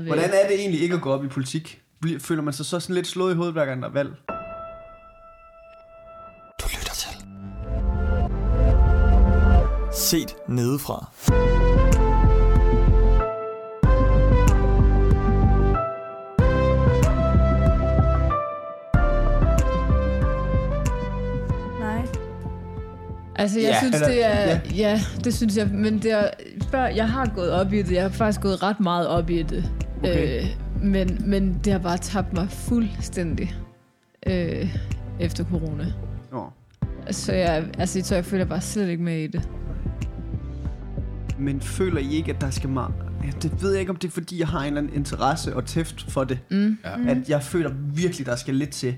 ved- Hvordan er det egentlig ikke at gå op i politik? Føler man sig så sådan lidt slået i hovedet, hver gang der er valg? Du lytter til. Set nedefra. Nej. Altså, jeg Ja, synes, eller- det er... ja. Ja. ja, det synes jeg. Men det er, før, jeg har gået op i det. Jeg har faktisk gået ret meget op i det. Okay. Øh, men, men det har bare tabt mig fuldstændig øh, efter corona. Nå. Så jeg, altså, så jeg føler bare slet ikke med i det. Men føler I ikke, at der skal meget... Ja, det ved jeg ikke, om det er, fordi jeg har en eller anden interesse og tæft for det. Mm. Ja. At jeg føler virkelig, der skal lidt til,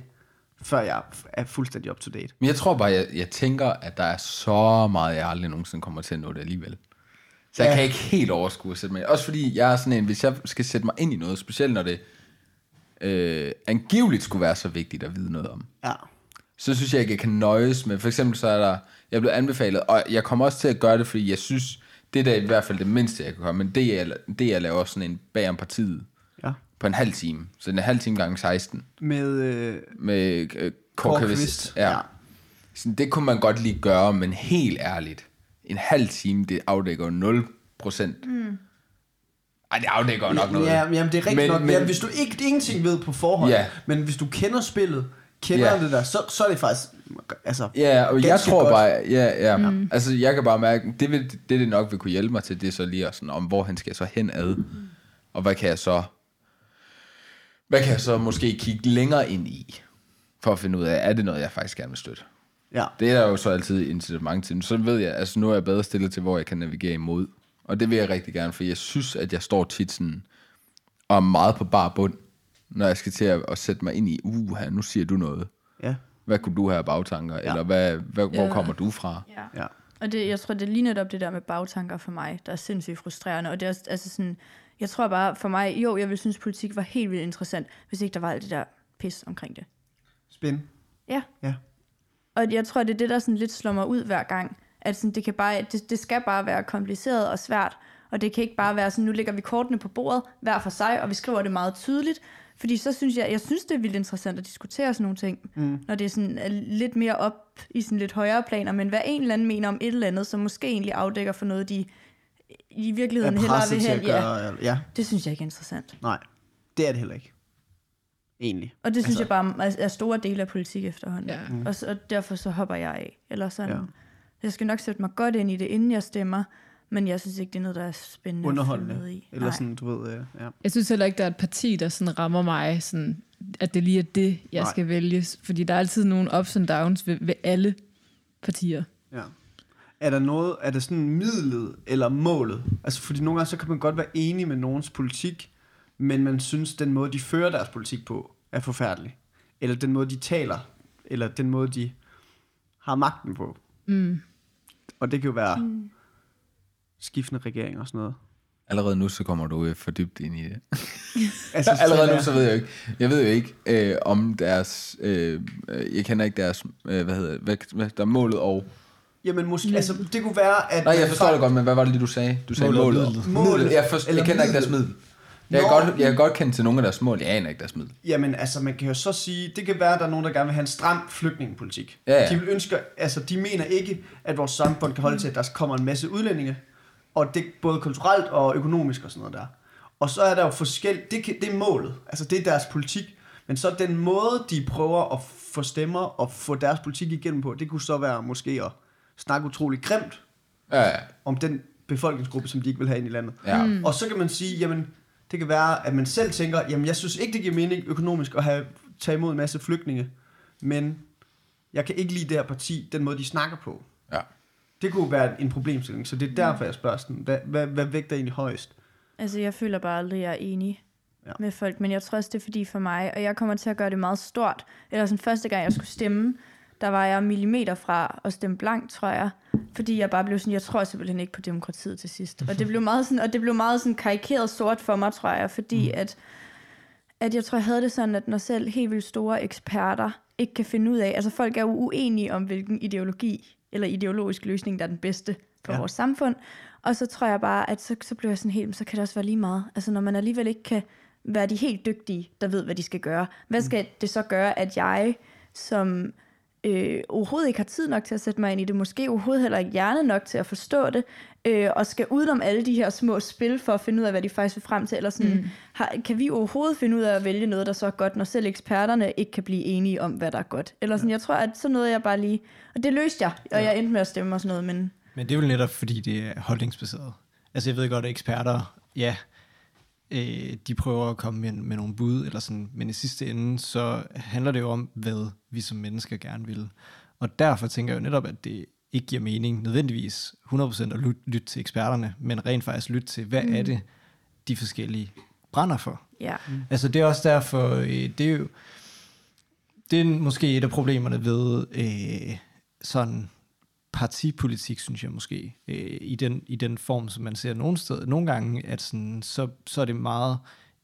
før jeg er fuldstændig up to date. Men jeg tror bare, jeg, jeg tænker, at der er så meget, jeg aldrig nogensinde kommer til at nå det alligevel. Så jeg Ja. kan ikke helt overskue at sætte mig Også fordi jeg er sådan en, hvis jeg skal sætte mig ind i noget, specielt når det øh, angiveligt skulle være så vigtigt at vide noget om, Ja. så synes jeg ikke, jeg kan nøjes med. For eksempel så er der, jeg blevet anbefalet, og jeg kommer også til at gøre det, fordi jeg synes, det er da i hvert fald det mindste, jeg kan gøre, men det jeg, det jeg laver sådan en bag om partiet Ja. på en halv time. Så en halv time gange 16 Med... Øh, med øh, Kåre Ja. ja. ja. Så det kunne man godt lige gøre, men helt ærligt, en halv time, det afdækker jo 0 procent. Mm. Ej, det afdækker nok noget. Ja, jamen det er rigtigt Men- nok. men- ja, hvis du ikke ingenting ved på forhånd, Ja. men hvis du kender spillet, kender Ja. det der, så, så er det faktisk... Altså, Ja, og jeg tror godt. bare, ja, ja. Mm. Altså, jeg kan bare mærke, det, vil, det, det nok vil kunne hjælpe mig til, det er så lige at sådan, om hvor han skal så hen ad, og hvad kan jeg så, hvad kan jeg så måske kigge længere ind i, for at finde ud af, er det noget, jeg faktisk gerne vil støtte? Ja. Det er der jo så altid incitament til. Så ved jeg, altså nu er jeg bedre stillet til, hvor jeg kan navigere imod. Og det vil jeg rigtig gerne, for jeg synes, at jeg står tit sådan, og er meget på bar bund, når jeg skal til at, at sætte mig ind i, uh, her, nu siger du noget. Ja. Hvad kunne du have af bagtanker? Ja. Eller hvad, hvad, hvor Ja. kommer du fra? Ja. Ja. Og det, jeg tror, det er lige netop det der med bagtanker for mig, der er sindssygt frustrerende. Og det er altså sådan, jeg tror bare for mig, jo, jeg vil synes, politik var helt vildt interessant, hvis ikke der var alt det der pis omkring det. Spin. Ja. Ja. Og jeg tror, det er det, der sådan lidt slår mig ud hver gang. At sådan, det, kan bare, det, det skal bare være kompliceret og svært. Og det kan ikke bare være sådan, nu lægger vi kortene på bordet hver for sig, og vi skriver det meget tydeligt. Fordi så synes jeg, jeg synes, det er vildt interessant at diskutere sådan nogle ting. Mm. Når det er sådan er lidt mere op i sådan lidt højere planer. Men hvad en eller anden mener om et eller andet, som måske egentlig afdækker for noget, de i virkeligheden Er hellere vil gøre... Ja. ja. det synes jeg ikke er interessant. Nej, det er det heller ikke. Egentlig. Og det synes Altså- jeg bare er- store dele af politik efterhånden. Ja. Mm. Og, så, og derfor så hopper jeg af. Eller sådan. Ja. Jeg skal nok sætte mig godt ind i det, inden jeg stemmer. Men jeg synes ikke, det er noget, der er spændende Underholdende. i. Eller Nej. sådan, du ved... Øh, ja. Jeg synes heller ikke, der er et parti, der sådan rammer mig, sådan, at det lige er det, jeg Nej. skal vælge. Fordi der er altid nogle ups and downs ved, ved alle partier. Ja. Er der noget, er det sådan midlet eller målet? Altså, fordi nogle gange, så kan man godt være enig med nogens politik, men man synes, den måde, de fører deres politik på, er forfærdelig. Eller den måde, de taler, eller den måde, de har magten på. Mm. Og det kan jo være mm. skiftende regeringer og sådan noget. Allerede nu, så kommer du øh, for dybt ind i det. Altså, Allerede nu, så ved jeg jo ikke. Jeg ved jo ikke øh, om deres... Øh, jeg kender ikke deres... Øh, hvad hedder? Hvad, hvad, der er målet og... Jamen, måske, altså, det kunne være, at... Nej, jeg forstår det godt, men hvad var det lige, du sagde? Du sagde Målet målet. Målet. Målet. Jeg, forstår, Eller jeg kender ikke deres middel. Jeg kan, Nå. godt, jeg kan godt kende til nogle af deres mål. Jeg aner ikke deres middel. Jamen, altså, man kan jo så sige, det kan være, at der er nogen, der gerne vil have en stram flygtningepolitik. Ja, ja. De vil ønske, altså, de mener ikke, at vores samfund kan holde til, at der kommer en masse udlændinge, og det både kulturelt og økonomisk og sådan noget der. Og så er der jo forskelligt, det, kan, det er målet, altså det er deres politik, men så den måde, de prøver at få stemmer og få deres politik igennem på, det kunne så være måske at snakke utrolig grimt Ja, ja. om den befolkningsgruppe, som de ikke vil have ind i landet. ja. Mm. Og så kan man sige, jamen, det kan være, at man selv tænker, jamen, jeg synes ikke, det giver mening økonomisk at have, tage imod en masse flygtninge, men jeg kan ikke lide det her parti, den måde, de snakker på. ja. Det kunne være en problemstilling, så det er derfor, jeg spørger sådan, hvad, hvad, hvad vægter egentlig højst? Altså, jeg føler bare aldrig, at jeg er enig Ja. med folk, men jeg tror også, det er fordi for mig, og jeg kommer til at gøre det meget stort. Eller sådan første gang, jeg skulle stemme, der var jeg millimeter fra at stemme blankt, tror jeg. Fordi jeg bare blev sådan, jeg tror simpelthen ikke på demokratiet til sidst. Og det blev meget sådan, og det blev meget sådan karikeret sort for mig, tror jeg, fordi Mm. at, at jeg tror, jeg havde det sådan, at når selv helt vildt store eksperter ikke kan finde ud af, altså folk er jo uenige om, hvilken ideologi eller ideologisk løsning, der er den bedste for Ja. vores samfund. Og så tror jeg bare, at så, så bliver jeg sådan helt, så kan det også være lige meget. Altså når man alligevel ikke kan være de helt dygtige, der ved, hvad de skal gøre. Hvad skal det så gøre, at jeg, som øh, overhovedet ikke har tid nok til at sætte mig ind i det, måske overhovedet heller ikke hjerne nok til at forstå det, øh, og skal udenom alle de her små spil for at finde ud af, hvad de faktisk vil frem til, eller sådan, mm. har, kan vi overhovedet finde ud af at vælge noget, der så er godt, når selv eksperterne ikke kan blive enige om, hvad der er godt? Eller sådan, jeg tror, at så nåede jeg bare lige, og det løste jeg, og jeg endte med at stemme og sådan noget, men Men det er vel netop, fordi det er holdningsbaseret. Altså jeg ved godt, at eksperter, ja, øh, de prøver at komme med, med nogle bud, eller sådan, men i sidste ende, så handler det jo om, hvad vi som mennesker gerne vil. Og derfor tænker jeg jo netop, at det ikke giver mening nødvendigvis 100% at lytte, lytte til eksperterne, men rent faktisk lytte til, hvad mm. er det, de forskellige brænder for. ja. Altså det er også derfor, øh, det er jo, det er måske et af problemerne ved øh, sådan partipolitik, synes jeg måske, øh, i, den, i den form, som man ser nogle steder, nogle gange, at sådan, så, så er det meget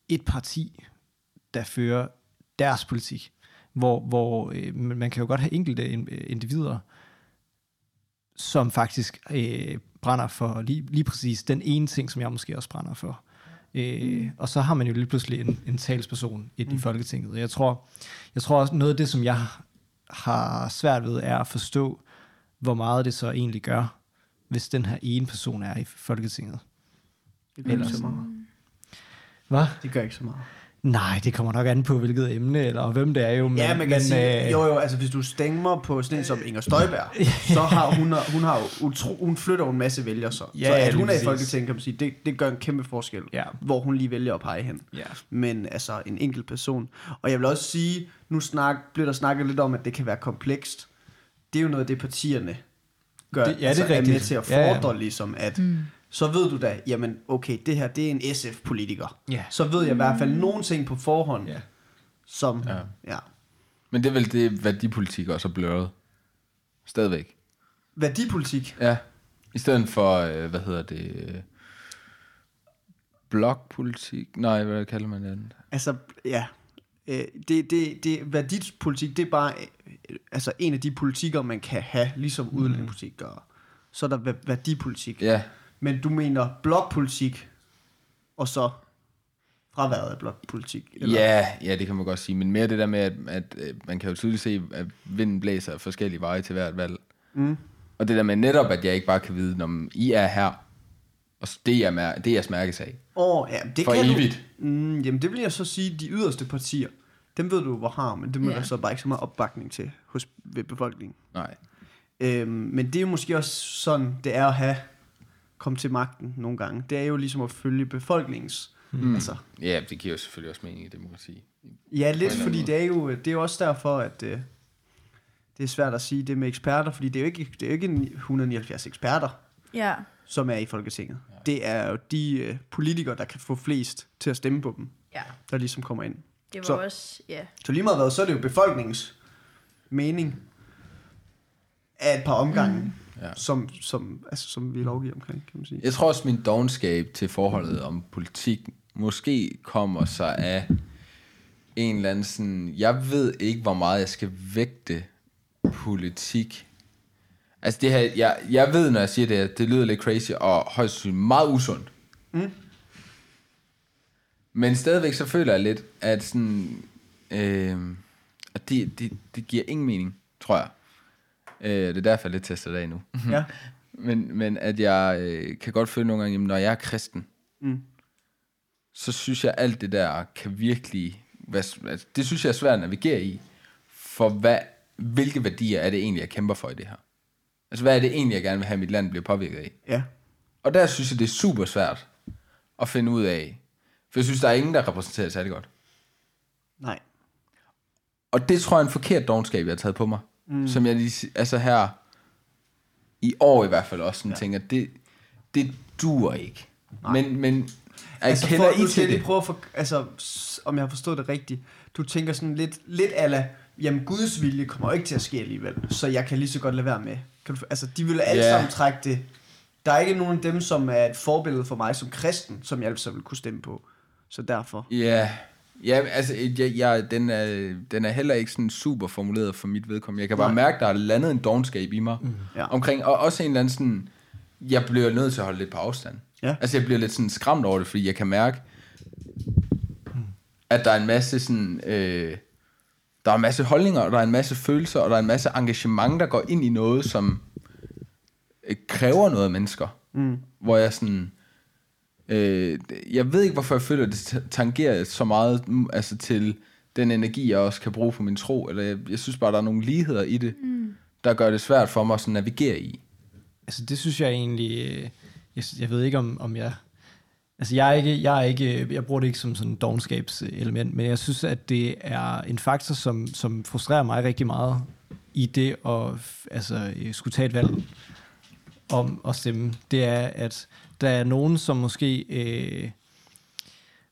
et parti, der fører deres politik, hvor, hvor øh, man kan jo godt have enkelte in- individer, som faktisk øh, brænder for lige, lige præcis den ene ting, som jeg måske også brænder for. Øh, mm. Og så har man jo lige pludselig en, en talsperson i, mm. i Folketinget. Jeg tror, jeg tror også, noget af det, som jeg har svært ved, er at forstå, hvor meget det så egentlig gør, hvis den her ene person er i Folketinget. Det gør ikke Ellers- så meget. Hvad? Det gør ikke så meget. Nej, det kommer nok an på, hvilket emne, eller hvem det er jo. Men, Ja, man kan men, sige, øh, jo jo, altså hvis du stemmer på sådan en som Inger Støjberg, så har hun, hun har jo utro, hun flytter jo en masse vælgere så. Ja, så at hun er i. Folketinget, kan man sige, det, det gør en kæmpe forskel, Ja. hvor hun lige vælger at pege hen. Ja. Men altså en enkelt person. Og jeg vil også sige, nu snak, bliver der snakket lidt om, at det kan være komplekst. Det er jo noget af det, partierne gør, Det- ja, det er altså, er med rigtigt. til at Ja, ja. fordre, ligesom at, mm. så ved du da, jamen okay, det her, det er en SF-politiker. Ja. Så ved jeg i hvert fald nogle ting på forhånd, Ja. som, Ja. ja. ja. Men det er vel det, værdipolitik også er bløret. Stadigvæk. Værdipolitik, Ja. I stedet for, øh, hvad hedder det, øh, blokpolitik. Nej, hvad kalder man det? Altså, ja. Øh, Det, det, det, værdipolitik, det er bare øh, altså en af de politikker, man kan have, ligesom udlændingepolitik gør. Så er der væ- værdipolitik. Ja, Men du mener blokpolitik, og så fraværet af blokpolitik? ja, ja, det kan man godt sige. Men mere det der med, at, at øh, man kan jo tydeligt se, at vinden blæser forskellige veje til hvert valg. Mm. Og det der med netop, at jeg ikke bare kan vide, om I er her, og det er, mær- det er jeres mærkesag. Åh, ja, det For kan evigt. Du, mm, jamen, det vil jeg så sige, de yderste partier, dem ved du, hvor har, men det må Ja. der så bare ikke så meget opbakning til hos ved befolkningen. Nej. Øhm, men det er jo måske også sådan, det er at have komme til magten nogle gange. Det er jo ligesom at følge befolkningens. Mm. Altså, Ja, det giver jo selvfølgelig også mening i demokrati. ja, lidt, anden fordi måde. det er, jo, det er jo også derfor, at øh, det er svært at sige det med eksperter, fordi det er jo ikke, det er jo ikke ni- 179 eksperter, Ja, som er i Folketinget. Det er jo de øh, politikere, der kan få flest til at stemme på dem, ja. der ligesom kommer ind. Det var Så- også, ja. Så lige meget hvad, så er det jo befolkningens mening af et par omgange, mm. Ja. som, som, altså, som vi lovgiver omkring, kan man sige. Jeg tror også, min dogenskab til forholdet om politik måske kommer sig af en eller anden sådan... Jeg ved ikke, hvor meget jeg skal vægte politik. Altså det her, jeg, jeg ved, når jeg siger det her, det lyder lidt crazy og højst meget usundt. Mm. Men stadigvæk så føler jeg lidt, at sådan... Øh, at det, det, det giver ingen mening, tror jeg. Øh, det er derfor, jeg lidt tester det af nu. Ja. Men, men at jeg øh, kan godt føle nogle gange, jamen, når jeg er kristen, Mm. så synes jeg, alt det der kan virkelig... Hvad, altså, det synes jeg er svært at navigere i. For hvad, hvilke værdier er det egentlig, jeg kæmper for i det her? Altså, hvad er det egentlig, jeg gerne vil have, at mit land bliver påvirket af? Ja. Og der synes jeg, det er super svært at finde ud af. For jeg synes, der er ingen, der repræsenterer det særlig godt. Nej. Og det tror jeg er en forkert dogenskab, jeg har taget på mig. Mm. Som jeg lige, altså her, i år i hvert fald også sådan ja. tænker, det, det duer ikke. Men, men jeg altså, kender for, I til det? prøve at for, altså, om jeg har forstået det rigtigt. Du tænker sådan lidt, lidt ala, jamen Guds vilje kommer ikke til at ske alligevel, så jeg kan lige så godt lade være med. Kan du, altså, de vil alle Ja. sammen trække det. Der er ikke nogen af dem, som er et forbillede for mig som kristen, som jeg altså vil kunne stemme på. Så derfor. Ja, ja altså, jeg, jeg, den, er, den er heller ikke sådan super formuleret for mit vedkommende. Jeg kan bare Nej. mærke, der er landet en dogenskab i mig. Mm. Ja. Omkring, og også en eller anden sådan, jeg bliver nødt til at holde lidt på afstand. Ja. Altså, jeg bliver lidt sådan skræmt over det, fordi jeg kan mærke, at der er en masse sådan... Øh, der er en masse holdninger, og der er en masse følelser, og der er en masse engagement, der går ind i noget, som øh, kræver noget af mennesker. Mm. Hvor jeg sådan... Øh, jeg ved ikke, hvorfor jeg føler, at det ta- tangerer så meget mm, altså til den energi, jeg også kan bruge for min tro. Eller jeg, jeg synes bare, der er nogle ligheder i det, mm. der gør det svært for mig at sådan navigere i. Altså det synes jeg egentlig, øh, jeg, jeg ved ikke om, om jeg, altså jeg er ikke, jeg er ikke, jeg bruger det ikke som sådan et dogenskabselement, men jeg synes, at det er en faktor, som, som frustrerer mig rigtig meget i det at altså, øh, skulle tage et valg om at stemme. Det er, at der er nogen, som måske øh,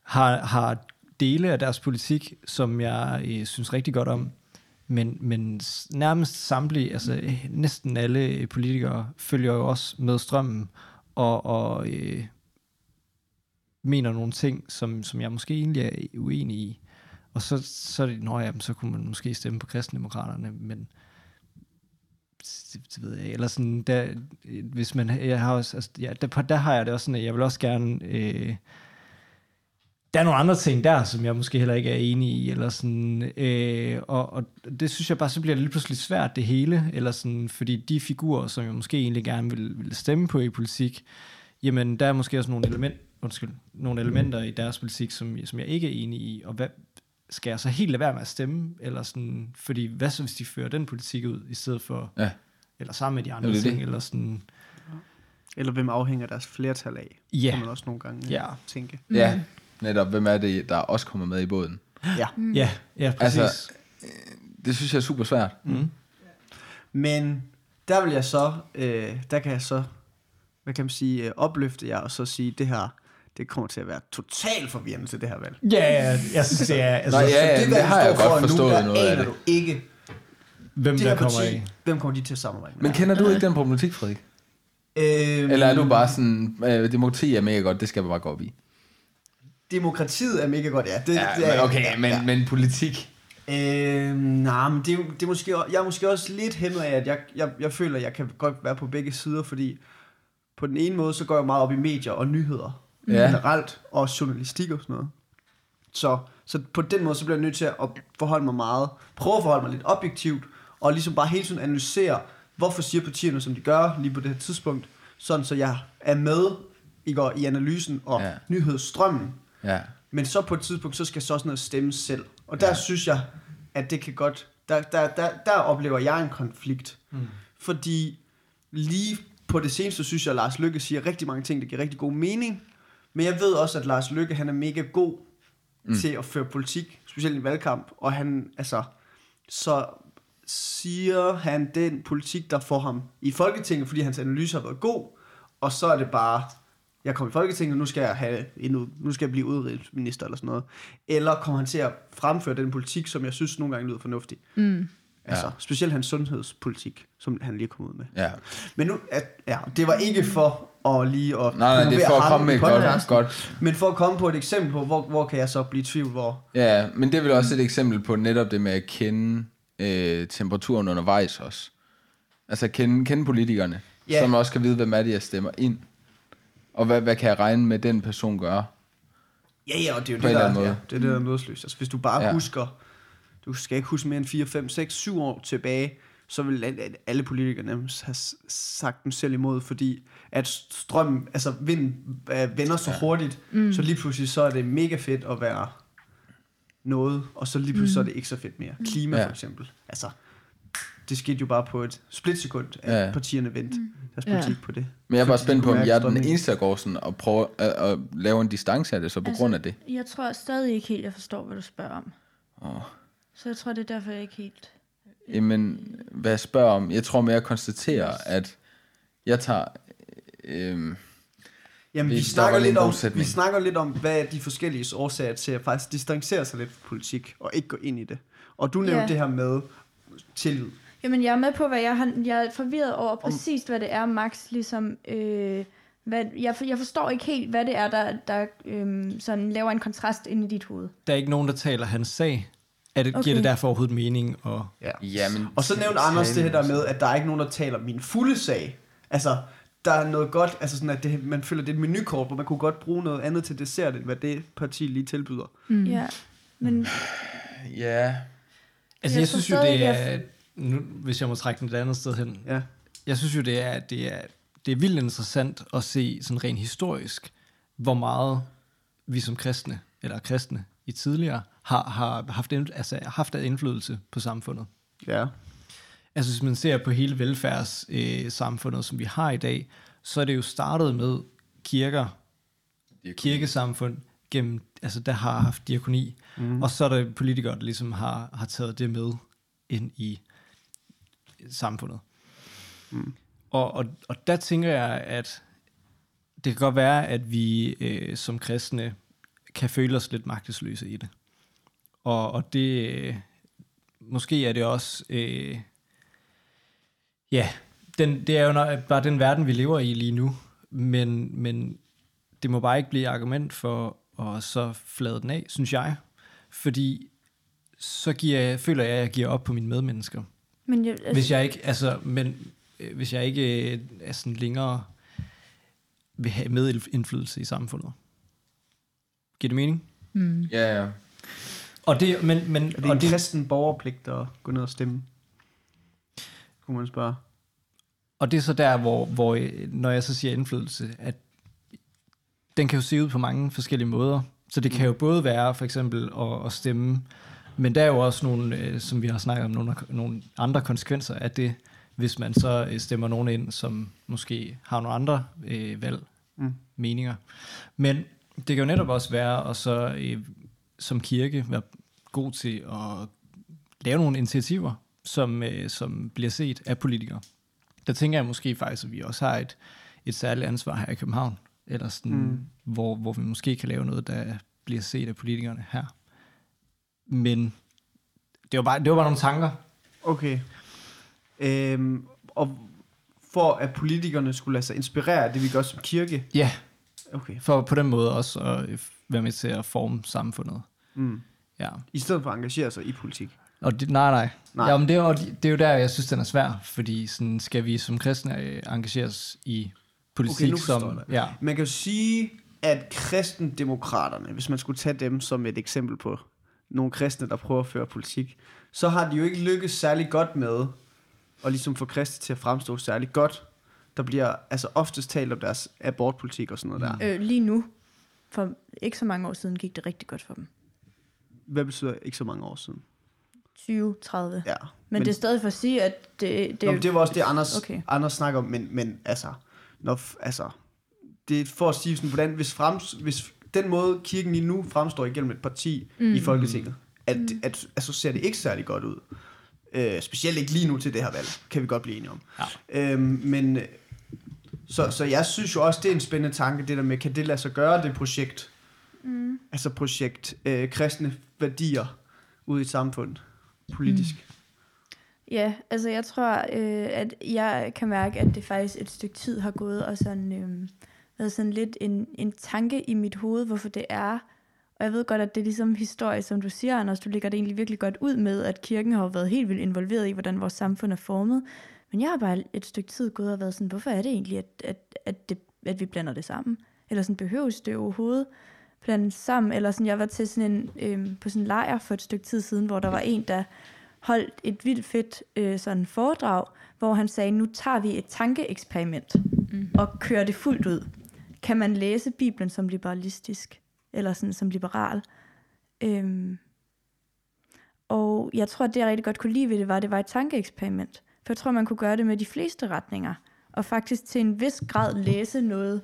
har, har dele af deres politik, som jeg øh, synes rigtig godt om, men, men nærmest samtlige, altså øh, næsten alle øh, politikere følger jo også med strømmen og, og øh, mener nogle ting, som, som jeg måske egentlig er uenig i. Og så, så det, nå ja, så kunne man måske stemme på kristendemokraterne, men det, det ved jeg. Eller sådan, der, hvis man, jeg har også, altså, ja, der, der har jeg det også sådan, at jeg vil også gerne, øh, der er nogle andre ting der, som jeg måske heller ikke er enig i, eller sådan, øh, og, og det synes jeg bare, så bliver det lige pludselig svært det hele, eller sådan, fordi de figurer, som jeg måske egentlig gerne vil, vil stemme på i politik, jamen der er måske også nogle, element, undskyld, nogle elementer i deres politik, som, som jeg ikke er enig i, og hvad, skal jeg så helt lade være med at stemme, eller sådan, fordi hvad så hvis de fører den politik ud, i stedet for, Ja. eller sammen med de andre det ting, det. eller sådan, Eller hvem afhænger deres flertal af, Ja. kan man også nogle gange Ja. tænke. Ja, netop. Hvem er det, der også kommer med i båden? Ja. ja, ja, præcis. Altså, Det synes jeg er super svært. mm. Men der vil jeg så, øh, der kan jeg så, hvad kan man sige, øh, opløfte jer og så sige, det her, det kommer til at være totalt forvirrende til det her valg. Ja, ja, jeg synes, det er, altså, Nej, ja, ja, det, det har jeg godt nu, forstået der noget af det. du ikke, hvem det der kommer parti, i. hvem kommer de til at samarbejde med? Men kender du ikke den problematik, Frederik? øhm, Eller er du bare sådan, øh, demokrati er mega godt, det skal man bare gå op i? Demokratiet er mega godt, ja. Det, Ja, det er, men okay, ja, men, ja. men politik. Øh, nej, men det, er det er måske, jeg er måske også lidt hæmmet af, at jeg, jeg, jeg føler, at jeg kan godt være på begge sider, fordi på den ene måde, så går jeg meget op i medier og nyheder Ja. generelt, og journalistik og sådan noget. Så, så på den måde, så bliver jeg nødt til at forholde mig meget, prøve at forholde mig lidt objektivt, og ligesom bare hele tiden analysere, hvorfor siger partierne, som de gør lige på det her tidspunkt, sådan så jeg er med i, går, i analysen og Ja. ja. nyhedsstrømmen, Ja. men så på et tidspunkt, så skal så også noget stemme selv. Og der ja. synes jeg, at det kan godt... Der, der, der, der oplever jeg en konflikt. Mm. Fordi lige på det seneste, synes jeg, at Lars Lykke siger rigtig mange ting, der giver rigtig god mening. Men jeg ved også, at Lars Lykke, han er mega god mm. til at føre politik, specielt i valgkamp. Og han, altså, så siger han den politik, der får ham i Folketinget, fordi hans analyse har været god. Og så er det bare, jeg kommer i Folketinget, nu skal jeg, have endnu, nu skal jeg blive udenrigsminister eller sådan noget. Eller kommer han til at fremføre den politik, som jeg synes nogle gange lyder fornuftig. Mm. Altså, Ja. specielt hans sundhedspolitik, som han lige kommet ud med. Ja. Men nu, at, ja, det var ikke for at lige at Nej, nej, det er for at komme med et godt, godt... Men for at komme på et eksempel på, hvor, hvor kan jeg så blive i tvivl, hvor... Ja, men det er vel også et eksempel på netop det med at kende øh, temperaturen undervejs også. Altså kende, kende politikerne, Ja. man også kan vide, hvem er det, jeg stemmer ind. Og hvad, hvad kan jeg regne med, den person gør? Ja, ja, og det er jo På det, der, anden ja, måde. det, er det, der er nådesløst. Altså, hvis du bare ja. husker, du skal ikke huske mere end 4, 5, 6, 7 år tilbage, så vil alle- politikere nærmest have sagt dem selv imod, fordi at strømmen, altså vinden øh, vender så Ja. hurtigt, mm. så lige pludselig så er det mega fedt at være noget, og så lige pludselig mm. så er det ikke så fedt mere. Klima Ja. for eksempel. Altså, det skete jo bare på et splitsekund, at Ja. ja. partierne vendte deres Ja. politik på det. Men jeg er bare spændt på, om jeg er den eneste, der går sådan og prøver at, at lave en distance af det, så på Altså- grund af det. Jeg tror stadig ikke helt, jeg forstår, hvad du spørger om. Åh. Så jeg tror, det er derfor, jeg ikke helt... Jamen, hvad jeg spørger om, jeg tror mere, jeg konstaterer, at jeg tager... Øhm, Jamen, Vi vi, snakker lidt om, vi snakker lidt om, hvad er de forskellige årsager til at faktisk distancere sig lidt fra politik, og ikke gå ind i det. Og du nævnte Ja. det her med tillid. Jamen, jeg er med på, hvad jeg har... Jeg er forvirret over præcis, hvad det er, Max ligesom... Øh, hvad, jeg, for- jeg forstår ikke helt, hvad det er, der, der øhm, sådan laver en kontrast ind i dit hoved. Der er ikke nogen, der taler hans sag. Er det, okay. Giver det derfor overhovedet mening? Og, Ja. jamen, Og så nævnte Anders det her der med, at der er ikke nogen, der taler min fulde sag. Altså, der er noget godt, altså sådan, at det, man føler, det er et menukort, hvor man kunne godt bruge noget andet til dessert, end hvad det parti lige tilbyder. Mm. Ja, men Ja. Altså, Jeg jeg, synes jo, det jeg- er... Nu, hvis jeg må trække den et andet sted hen. Ja. Jeg synes jo, det er, det er, det er vildt interessant at se sådan rent historisk, hvor meget vi som kristne, eller kristne i tidligere, har, har haft, altså, haft af indflydelse på samfundet. Ja. Altså hvis man ser på hele velfærdssamfundet, øh, samfundet, som vi har i dag, så er det jo startet med kirker, kirkesamfund, gennem, altså der har haft diakoni, mm. og så er der politikere, der ligesom har, har taget det med ind i samfundet. Mm. Og, og, og der tænker jeg, at det kan godt være, at vi øh, som kristne kan føle os lidt magtesløse i det. Og, og det, øh, måske er det også, øh, ja, den, det er jo nok, bare den verden, vi lever i lige nu, men, men det må bare ikke blive argument for at så flade den af, synes jeg. Fordi så giver jeg, føler jeg, at jeg giver op på mine medmennesker. Men jeg, altså, Hvis jeg ikke, altså, men øh, hvis jeg ikke øh, er sådan længere vil have medindflydelse i samfundet. Giver det mening? Mm. Ja, ja. Og det, men, men, Er det og en det, kristen borgerpligt at gå ned og stemme? Kunne man spørge. og det er så der, hvor, hvor øh, når jeg så siger indflydelse, at den kan jo se ud på mange forskellige måder. Så det kan jo både være for eksempel at, at stemme, men der er jo også nogle, øh, som vi har snakket om, nogle, nogle andre konsekvenser af det, hvis man så øh, stemmer nogen ind, som måske har nogle andre øh, valg, Mm. meninger. Men det kan jo netop også være at så øh, som kirke være god til at lave nogle initiativer, som, øh, som bliver set af politikere. Der tænker jeg måske faktisk, at vi også har et, et særligt ansvar her i København, eller sådan, mm. hvor, hvor vi måske kan lave noget, der bliver set af politikerne her. Men det var bare, det var bare nogle tanker. Okay. Øhm, og for at politikerne skulle lade sig inspirere af det, vi gør som kirke. Ja, Okay. for på den måde også at være med til at forme samfundet. Mm. Ja. I stedet for at engagere sig i politik. Og det, nej, nej. Nej. nej. Jamen, det, er jo, det er jo der, jeg synes, den er svær. Fordi sådan, skal vi som kristne øh, engageres i politik, Okay, som... Ja, Man kan jo sige, at kristendemokraterne, hvis man skulle tage dem som et eksempel på nogle kristne, der prøver at føre politik, så har de jo ikke lykkes særlig godt med at ligesom få kristne til at fremstå særlig godt. Der bliver altså oftest talt om deres abortpolitik og sådan noget der. øh, lige nu, for ikke så mange år siden, gik det rigtig godt for dem. Hvad betyder ikke så mange år siden? 20, 30. Ja. Men, men det er stadig for at sige, at det, det, Nå, men det var også det, Anders, Okay. Anders snakker om, men, men altså, når, altså, det er for at sige sådan, hvordan, hvis, frems, hvis den måde, kirken lige nu fremstår igennem et parti mm. i Folketinget, at, mm. at, at, så ser det ikke særlig godt ud. Øh, specielt ikke lige nu til det her valg, kan vi godt blive enige om. Ja. Øhm, men, så, så jeg synes jo også, det er en spændende tanke, det der med, kan det lade sig gøre, det projekt? Mm. Altså projekt øh, kristne værdier ude i et samfund, politisk. Mm. Ja, altså jeg tror, øh, at jeg kan mærke, at det faktisk et stykke tid har gået og sådan, øh, været sådan lidt en, en tanke i mit hoved, hvorfor det er. Og jeg ved godt, at det er ligesom historie, som du siger, Anders, du ligger det egentlig virkelig godt ud med, at kirken har været helt vildt involveret i, hvordan vores samfund er formet. Men jeg har bare et stykke tid gået og været sådan, hvorfor er det egentlig, at, at, at, det, at vi blander det sammen? Eller sådan, behøves det overhovedet blandet sammen? Eller sådan, jeg var til sådan en, øh, på sådan en lejr for et stykke tid siden, hvor der var en, der holdt et vildt fedt øh, sådan foredrag, hvor han sagde, nu tager vi et tankeeksperiment mm. og kører det fuldt ud. Kan man læse Bibelen som liberalistisk? Eller sådan som liberal? Øhm, og jeg tror, at det jeg rigtig godt kunne lide ved det, var, at det var et tankeeksperiment. For jeg tror, man kunne gøre det med de fleste retninger. Og faktisk til en vis grad læse noget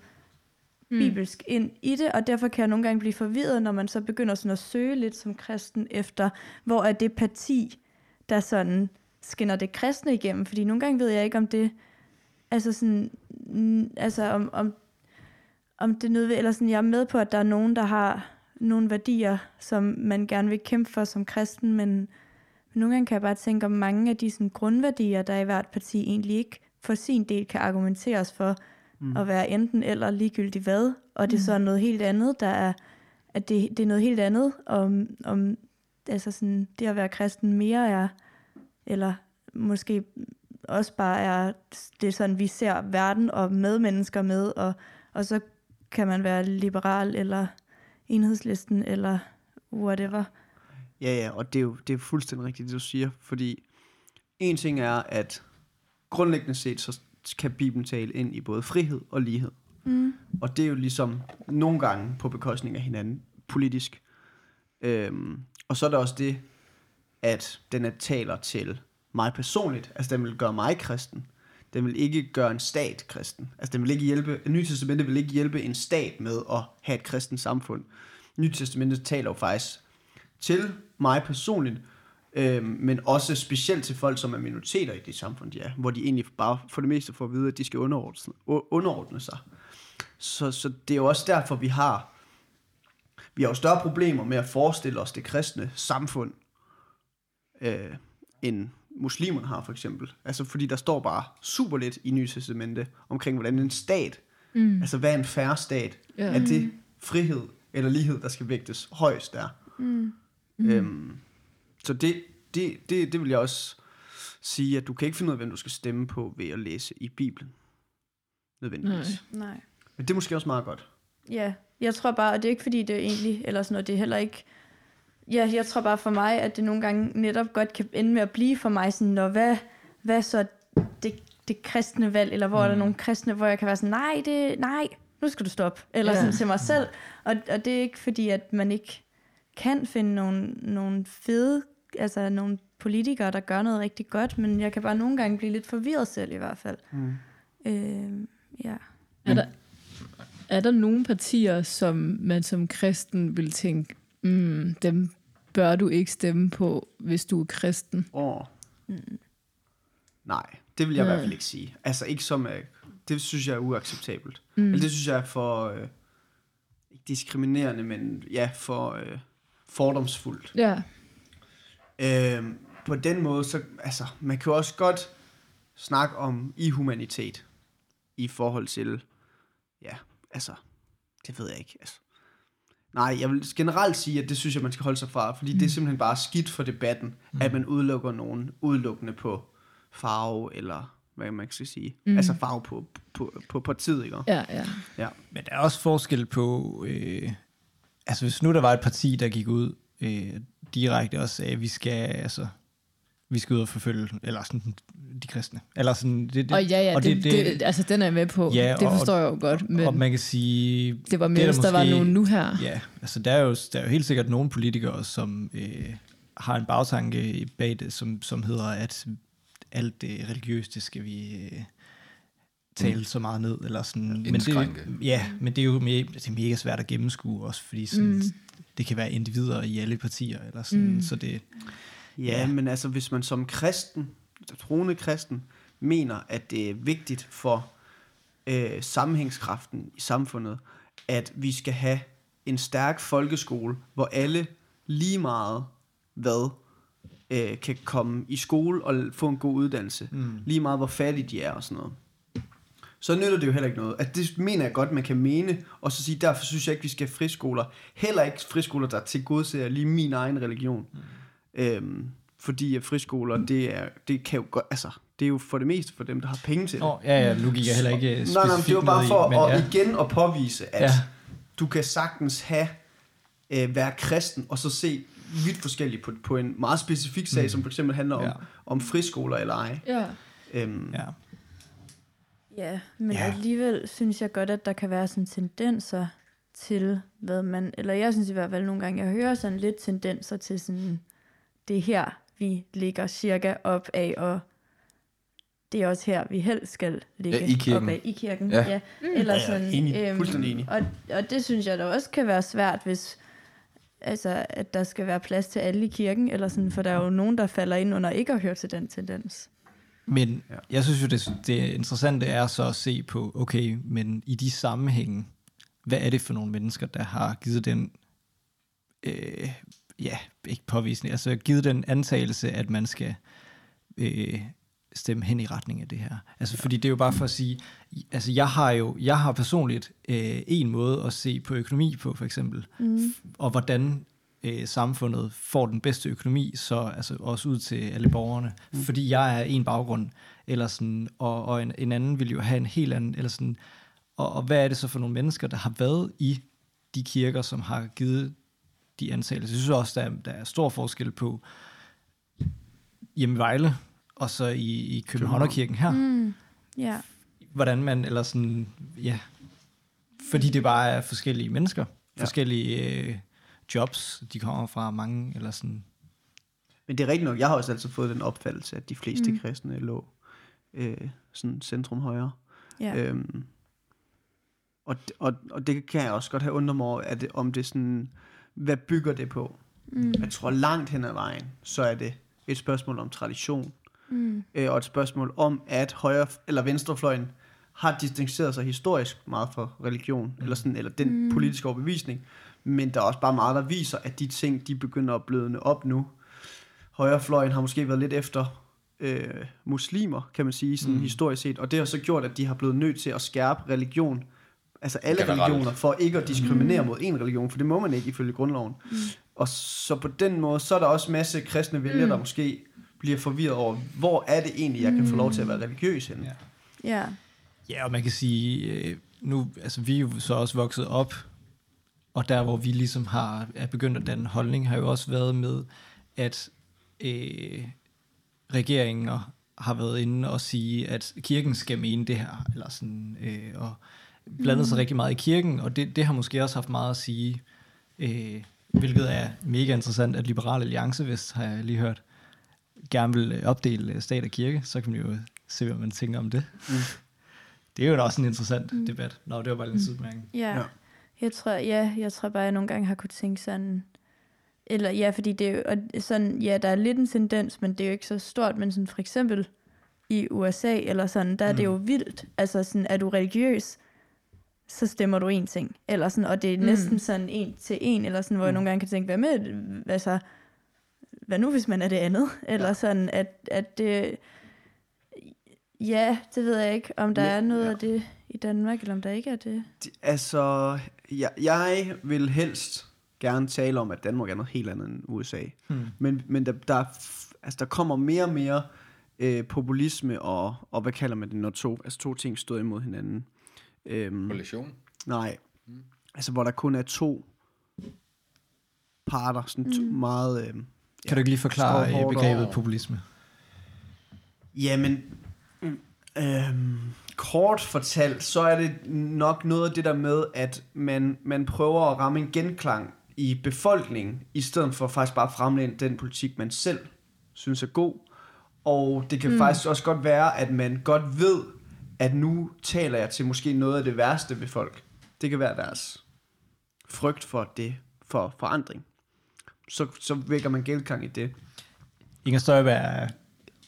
mm. bibelsk ind i det, og derfor kan jeg nogle gange blive forvirret, når man så begynder sådan at søge lidt som kristen efter, hvor er det parti, der sådan skinner det kristne igennem, fordi nogle gange ved jeg ikke, om det, altså sådan, altså om, om, om det nødvendigt, eller sådan, jeg er med på, at der er nogen, der har nogle værdier, som man gerne vil kæmpe for som kristen, men, men nogle gange kan jeg bare tænke, om mange af de sådan, grundværdier, der er i hvert parti, egentlig ikke for sin del kan argumenteres for mm. at være enten eller ligegyldigt hvad, og det er så noget helt andet, der er, at det, det er noget helt andet, om, om altså sådan, det at være kristen mere er, eller måske også bare er, det er sådan, vi ser verden og medmennesker med, og, og så kan man være liberal eller enhedslisten eller whatever. Ja, ja, og det er jo det er fuldstændig rigtigt, det du siger, fordi en ting er, at grundlæggende set, så kan Bibelen tale ind i både frihed og lighed. Mm. Og det er jo ligesom nogle gange på bekostning af hinanden politisk. Øhm, og så er der også det, at den er taler til mig personligt. Altså den vil gøre mig kristen. Den vil ikke gøre en stat kristen. Altså den vil ikke hjælpe, en ny testamente vil ikke hjælpe en stat med at have et kristent samfund. Nyt testamentet taler jo faktisk til mig personligt, øhm, men også specielt til folk, som er minoriteter i det samfund, de er, hvor de egentlig bare for det meste får at vide, at de skal underordne, underordne sig. Så, så det er jo også derfor, vi har vi har jo større problemer med at forestille os det kristne samfund, øh, end muslimerne har for eksempel. Altså fordi der står bare super lidt i Nye Testamente omkring, hvordan en stat, mm. altså hvad er en færre stat, Ja. er det frihed eller lighed, der skal vægtes højst der. Mm. Øhm, så det, det, det, det vil jeg også sige, at du kan ikke finde ud af, hvem du skal stemme på ved at læse i Bibelen. Nødvendigvis. Nej. Nej. Men det er måske også meget godt. Ja, jeg tror bare, og det er ikke fordi, det er egentlig, eller sådan noget, det er heller ikke, ja, jeg tror bare for mig, at det nogle gange netop godt kan ende med at blive for mig sådan, når hvad, hvad så det, det kristne valg, eller hvor mm. er der nogle kristne, hvor jeg kan være sådan, nej, det, nej, nu skal du stoppe, eller ja. sådan til mig selv, og, og det er ikke fordi, at man ikke kan finde nogle, nogle fede, altså nogle politikere, der gør noget rigtig godt, men jeg kan bare nogle gange blive lidt forvirret selv i hvert fald. Mm. Øh, ja. Er der, er der nogle partier, som man som kristen vil tænke, mm, dem bør du ikke stemme på, hvis du er kristen? Åh. Nej, det vil jeg i Nej. hvert fald ikke sige. Altså ikke som, øh, det synes jeg er uacceptabelt. Mm. Eller det synes jeg er for, øh, ikke diskriminerende, men ja, for øh, fordomsfuldt. Ja, Øh, på den måde, så, altså, man kan jo også godt snakke om ihumanitet i forhold til, ja, altså, det ved jeg ikke, altså. Nej, jeg vil generelt sige, at det synes jeg, man skal holde sig fra, fordi mm. det er simpelthen bare skidt for debatten, mm. at man udelukker nogen udelukkende på farve, eller hvad man skal sige, mm. altså farve på, på, på partiet, ikke? ja, ja. Ja. Men der er også forskel på, øh, altså hvis nu der var et parti, der gik ud øh, direkte og sagde, at vi skal, altså, vi skal ud og forfølge, eller sådan, de kristne. Eller sådan, det, det, Og ja, ja, og det, det, det, altså den er jeg med på. Ja, det og- forstår jeg jo godt, men og man kan sige... det var er mere, hvis der var måske- nogen nu her. Ja, altså der er jo, der er jo helt sikkert nogle politikere, som øh, har en bagtanke bag det, som, som hedder, at alt det religiøse, det skal vi øh, tale mm. så meget ned, eller sådan. Men det, ja, men det er jo me- det er mega svært at gennemskue også, fordi sådan, Mm. det kan være individer i alle partier, eller sådan, mm. så det, Ja, Ja. men altså hvis man som kristen, troende kristen, mener, at det er vigtigt for øh, sammenhængskraften i samfundet, at vi skal have en stærk folkeskole, hvor alle lige meget hvad øh, kan komme i skole og få en god uddannelse, mm. lige meget hvor fattige de er og sådan noget. Så nytter det jo heller ikke noget. At det mener jeg godt, man kan mene, og så sige, derfor synes jeg ikke, vi skal have friskoler. Heller ikke friskoler, der tilgodeser lige min egen religion. Mm. Øhm, fordi at friskoler, det, er, det kan jo godt, altså, det er jo for det meste for dem, der har penge til det. Åh, ja, ja, nu gik jeg heller ikke nej, nej, men det var bare i, for men at ja. igen at påvise, at Ja. du kan sagtens have, øh, være kristen, og så se vidt forskelligt på, på en meget specifik sag, mm. som for eksempel handler om, Ja. om friskoler eller ej. Ja. Øhm, Ja. Ja, men Ja. ja. alligevel synes jeg godt, at der kan være sådan tendenser til, hvad man, eller jeg synes i hvert fald nogle gange, jeg hører sådan lidt tendenser til sådan, det er her, vi ligger cirka op af, og det er også her, vi helst skal ligge Ja, i kirken. op af, i kirken. Ja. Ja. Eller Ja, ja, sådan, enig. Fuldstændig enig. Og, og det synes jeg da også kan være svært, hvis altså, at der skal være plads til alle i kirken, eller sådan, for der er jo nogen, der falder ind under ikke at høre til den tendens. Men Ja. ja. jeg synes jo, det, det interessante er så at se på, okay, men i de sammenhænge, hvad er det for nogle mennesker, der har givet den, øh, ja, ikke påvisning, altså givet den antagelse, at man skal øh, stemme hen i retning af det her. Altså, fordi det er jo bare for at sige, altså jeg har jo, jeg har personligt øh, en måde at se på økonomi på, for eksempel, mm. og hvordan øh, samfundet får den bedste økonomi, så altså også ud til alle borgerne, mm. fordi jeg er en baggrund, eller sådan, og, og en, en anden vil jo have en helt anden, eller sådan, og, og hvad er det så for nogle mennesker, der har været i de kirker, som har givet de antagelser. Jeg synes også, der er, der er stor forskel på hjemme i Vejle, og så i, i Københavnerkirken her. Mm. Ja. Hvordan man, eller sådan, ja, fordi det bare er forskellige mennesker, Ja. forskellige øh, jobs, de kommer fra mange, eller sådan, Men det er rigtigt nok, jeg har også altid fået den opfattelse, at de fleste Mm. kristne lå øh, sådan centrum højre. Ja. Øhm, og, og, og det kan jeg også godt have undret mig over, at det, om det sådan, hvad bygger det på? Mm. Jeg tror langt hen ad vejen, så er det et spørgsmål om tradition, Mm. øh, og et spørgsmål om, at højre eller venstrefløjen har distanceret sig historisk meget fra religion, mm. eller, sådan, eller den mm. politiske overbevisning, men der er også bare meget, der viser, at de ting, de begynder at blødne op nu. Højrefløjen har måske været lidt efter øh, muslimer, kan man sige, sådan Mm. mm. historisk set, og det har så gjort, at de har blevet nødt til at skærpe religion, altså alle Generelt. Religioner, for ikke at diskriminere mm. mod en religion, for det må man ikke ifølge grundloven. Mm. Og så på den måde, så er der også masse kristne vælgere, mm. der måske bliver forvirret over, hvor er det egentlig, jeg kan få lov til at være religiøs henne? Ja. Ja. Ja, og man kan sige, øh, nu, altså vi er jo så også vokset op, og der hvor vi ligesom har, er begyndt at danne holdning, har jo også været med, at øh, regeringer har været inde og sige, at kirken skal mene det her, eller sådan, øh, og blandet sig rigtig meget i kirken, og det, det har måske også haft meget at sige, øh, hvilket er mega interessant, at Liberal Alliance, hvis har jeg lige hørt, gerne vil opdele øh, stat og kirke, så kan man jo se, hvad man tænker om det. Mm. Det er jo da også en interessant mm. debat. Nå, det var bare lidt en sidemærkning. Ja. Ja. Ja. Jeg tror, ja, jeg tror bare, jeg nogle gange har kunne tænke sådan, eller ja, fordi det er jo, og sådan, ja, der er lidt en tendens, men det er jo ikke så stort, men sådan for eksempel i USA, eller sådan, der er det jo vildt, altså sådan, er du religiøs, så stemmer du en ting, eller sådan, og det er Mm. næsten sådan en til en, eller sådan, hvor jeg nogle gange kan tænke, hvad med, altså, hvad nu hvis man er det andet, eller Ja. sådan, at, at det, ja, det ved jeg ikke, om der Men- er noget ja. af det i Danmark, eller om der ikke er det. De- Altså, jeg, jeg vil helst gerne tale om, at Danmark er noget helt andet end USA. Hmm. Men, men der, der, er altså, der kommer mere og mere øh, populisme og, og hvad kalder man det, når to, altså to ting stod imod hinanden. Øhm, Koalition. nej, altså hvor der kun er to parter, sådan to, meget... Øh, Kan du ikke lige forklare øh, begrebet populisme? Jamen, øhm, kort fortalt, så er det nok noget af det der med, at man, man prøver at ramme en genklang i befolkningen, i stedet for faktisk bare at fremlægge den politik, man selv synes er god. Og det kan mm. faktisk også godt være, at man godt ved, at nu taler jeg til måske noget af det værste ved folk. Det kan være deres frygt for det, for forandring. Så, så vækker man genklang i det. Inger Støjberg er...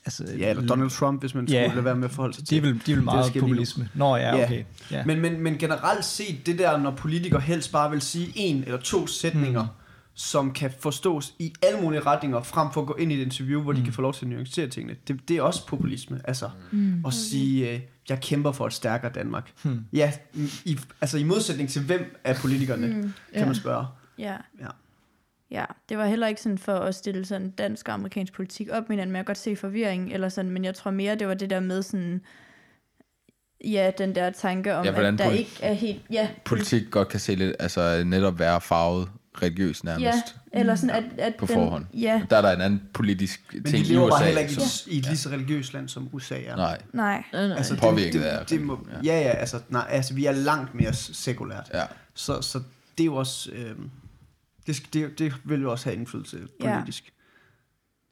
Altså, Ja, eller Donald Trump, hvis man Ja. skulle lade være med at forholde sig til De vil, de vil meget nu. populisme. Nå ja, Ja. okay. Ja. Men, men, men generelt set, det der, når politikere helst bare vil sige en eller to sætninger, Mm. som kan forstås i alle mulige retninger, frem for at gå ind i et interview, hvor mm. de kan få lov til at nuancere tingene, det, det er også populisme. Altså, Mm. at sige, øh, jeg kæmper for et stærkere Danmark. Hmm. Ja, i, altså i modsætning til hvem af politikerne, mm. Kan Ja. man spørge. Ja. Ja. Ja, det var heller ikke sådan for at stille sådan dansk og amerikansk politik op med hinanden, men jeg kan godt se forvirring, eller sådan, men jeg tror mere, det var det der med sådan, ja, den der tanke om, Ja, ja, at der poli- ikke er helt, ja, Politik godt kan se lidt, altså netop være farvet religiøs nærmest. ja, eller sådan, at, at På den, forhånd. Ja, Der er der en anden politisk Men ting de i lever USA. bare heller ikke som- i, et lige så religiøst land, som USA er. Nej, nej. Altså, Påvirket det, af- det, det må, ja, ja, altså, nej, altså, vi er langt mere sekulært. ja. Så, så det er jo også... Øh, det, det, det vil jo også have indflydelse Ja. politisk.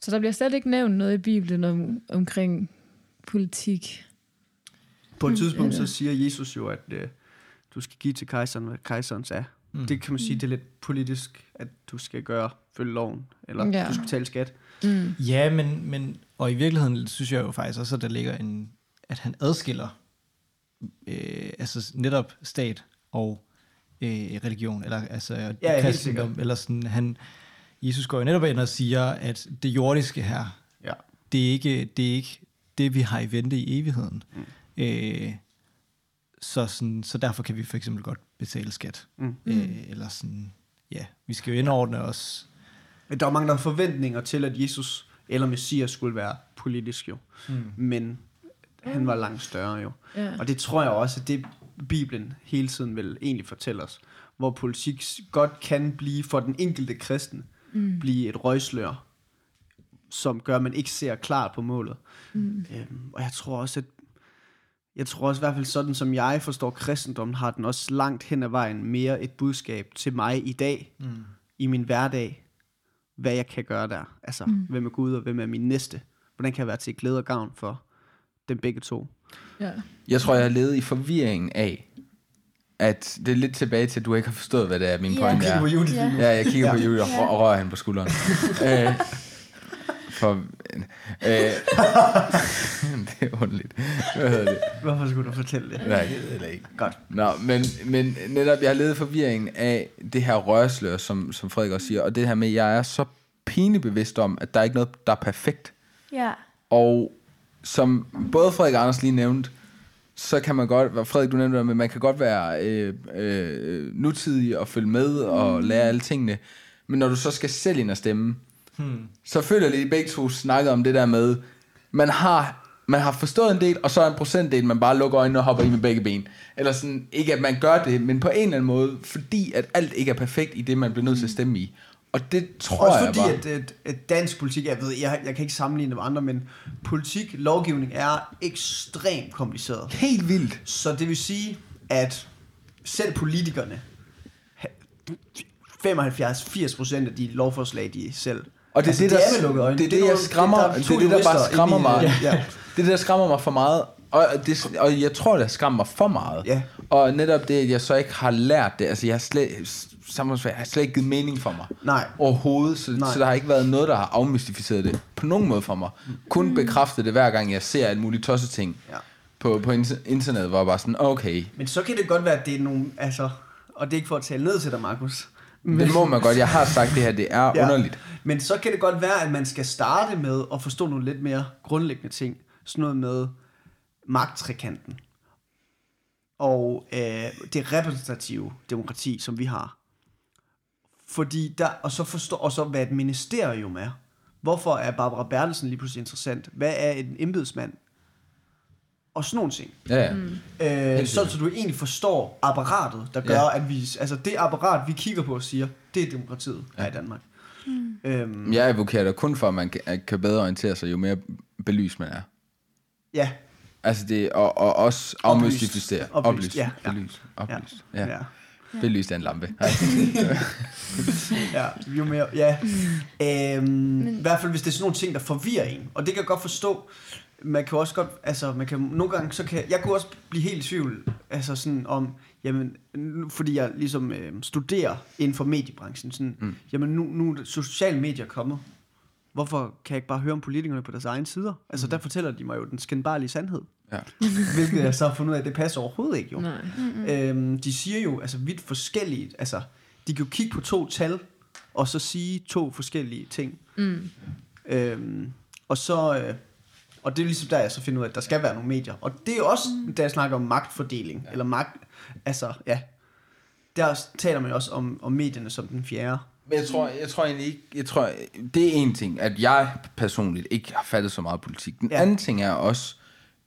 Så der bliver slet ikke nævnt noget i Bibelen om, omkring politik. På et tidspunkt ja. så siger Jesus jo, at øh, du skal give til kejseren, hvad kejserens er. Mm. Mm. Det kan man sige, det er lidt politisk, at du skal gøre, følge loven, eller Ja. ja. du skal betale skat. Mm. Ja, men, men, og i virkeligheden synes jeg jo faktisk også, at der ligger en, at han adskiller øh, altså netop stat og øh, religion, eller altså helt kristendom, eller sådan, han, Jesus går jo netop ind og siger, at det jordiske her, Ja. det er ikke det, er ikke det vi har i vente i evigheden. Mm. Øh, så, sådan, så derfor kan vi for eksempel godt betale skat. Mm. Øh, eller sådan, ja, vi skal jo indordne os at der var mange, der forventninger til, at Jesus eller Messias skulle være politisk jo. Mm. Men han var langt større jo. Ja. Og det tror jeg også, at det Bibelen hele tiden vil egentlig fortælle os. Hvor politik godt kan blive for den enkelte kristen, mm. blive et røgslør, som gør, at man ikke ser klart på målet. Mm. Øhm, og jeg tror også, at jeg tror også i hvert fald sådan, som jeg forstår kristendommen, har den også langt hen ad vejen mere et budskab til mig i dag, mm. i min hverdag, hvad jeg kan gøre der. Altså, mm. hvem er Gud, og hvem er min næste? Hvordan kan jeg være til glæde og gavn for dem begge to? Ja. Jeg tror, jeg har levet i forvirringen af, at det er lidt tilbage til, at du ikke har forstået, hvad det er, min Ja. pointe på er. Judith Ja. lige nu. Ja, jeg kigger Ja. på Julie og, Ja. og rører hende på skulderen. øh, for, øh, det er underligt. Hvad hedder det? Hvorfor skulle du fortælle det? Nej, det ved jeg ikke. Godt. Nå, men, men netop, jeg har levet forvirringen af det her rørslør, som, som Frederik også siger, og det her med, at jeg er så pinebevidst om, at der er ikke noget, der er perfekt. Ja. Og som både Frederik og Anders lige nævnte, så kan man godt, hvad Frederik du nævnte, det med, man kan godt være øh, øh, nutidig og følge med og lære alle tingene, men når du så skal selv ind og stemme, hmm. så føler jeg lige, at begge to snakkede om det der med, man har, man har forstået en del, og så er en procentdel, man bare lukker øjnene og hopper i med begge ben. Eller sådan, ikke at man gør det, men på en eller anden måde, fordi at alt ikke er perfekt i det, man bliver nødt til at stemme i. Og det tror Også jeg fordi, bare. at, at, at dansk politik, jeg ved, jeg, jeg kan ikke sammenligne det med andre, men politik, lovgivning er ekstremt kompliceret. Helt vildt. Så det vil sige, at selv politikerne, 75-80% af de lovforslag, de selv... Og det er altså, det, der, lukkede øjne. det, er det, jeg skræmmer, der er det, to er det, der bare skræmmer mig. det. Ja. Det er det, der skræmmer mig for meget. Og, det, og jeg tror, det skræmmer mig for meget. Ja. Og netop det, at jeg så ikke har lært det. Altså, jeg har slet, samfundsfag har slet ikke givet mening for mig. Nej. Overhovedet. Så, Nej. så der har ikke været noget, der har afmystificeret det på nogen måde for mig. Kun bekræftet det hver gang, jeg ser alt muligt tosset ting Ja. på, på inter- internettet, hvor jeg bare sådan, okay, Men så kan det godt være, at det er nogle... Altså, og det er ikke for at tale ned til dig, Markus. Men, det må man godt. Jeg har sagt det her, det er Ja. underligt. Men så kan det godt være, at man skal starte med at forstå nogle lidt mere grundlæggende ting. Sådan noget med magttrekanten. Og øh, det repræsentative demokrati, som vi har. Fordi der, og så forstå, og så hvad et ministerium er. Hvorfor er Barbara Bertelsen lige pludselig interessant? Hvad er en embedsmand? Og sådan nogle ting. Ja, ja. Øh, Helt så, så du egentlig forstår apparatet, der gør, Ja. at vi... Altså det apparat, vi kigger på og siger, det er demokratiet her i Danmark. Mm. Øhm, Jeg advokerer kun for, at man kan, bedre orientere sig, jo mere belyst man er. ja, Altså det, og, og også afmystificere. Oplyst. Oplyst, ja, ja. Oplyst. ja. Ja. ja. Ja. Belyst af en lampe. Ja, jo mere, ja. Øhm, I hvert fald, hvis det er sådan nogle ting, der forvirrer en. Og det kan jeg godt forstå. Man kan også godt, altså, man kan, nogle gange, så kan, jeg kunne også blive helt i tvivl, altså sådan om, jamen, nu, fordi jeg ligesom øh, studerer inden for mediebranchen, sådan, mm. jamen nu, nu er sociale medier kommet. Hvorfor kan jeg ikke bare høre om politikerne på deres egne sider? Altså, der fortæller de mig jo den skændbarlige sandhed. Ja. Hvilket jeg så har fundet ud af, det passer overhovedet ikke jo. Nej. Øhm, de siger jo altså vidt forskellige, altså de kan jo kigge på to tal, og så sige to forskellige ting. Mm. Øhm, og så, øh, og det er ligesom der, jeg så finder ud af, at der skal være nogle medier. Og det er også, mm. da jeg snakker om magtfordeling, ja. eller magt, altså ja, der taler man jo også om, om medierne som den fjerde. Men jeg tror, jeg tror egentlig ikke, jeg tror, det er en ting, at jeg personligt ikke har fattet så meget politik. Den ja. anden ting er også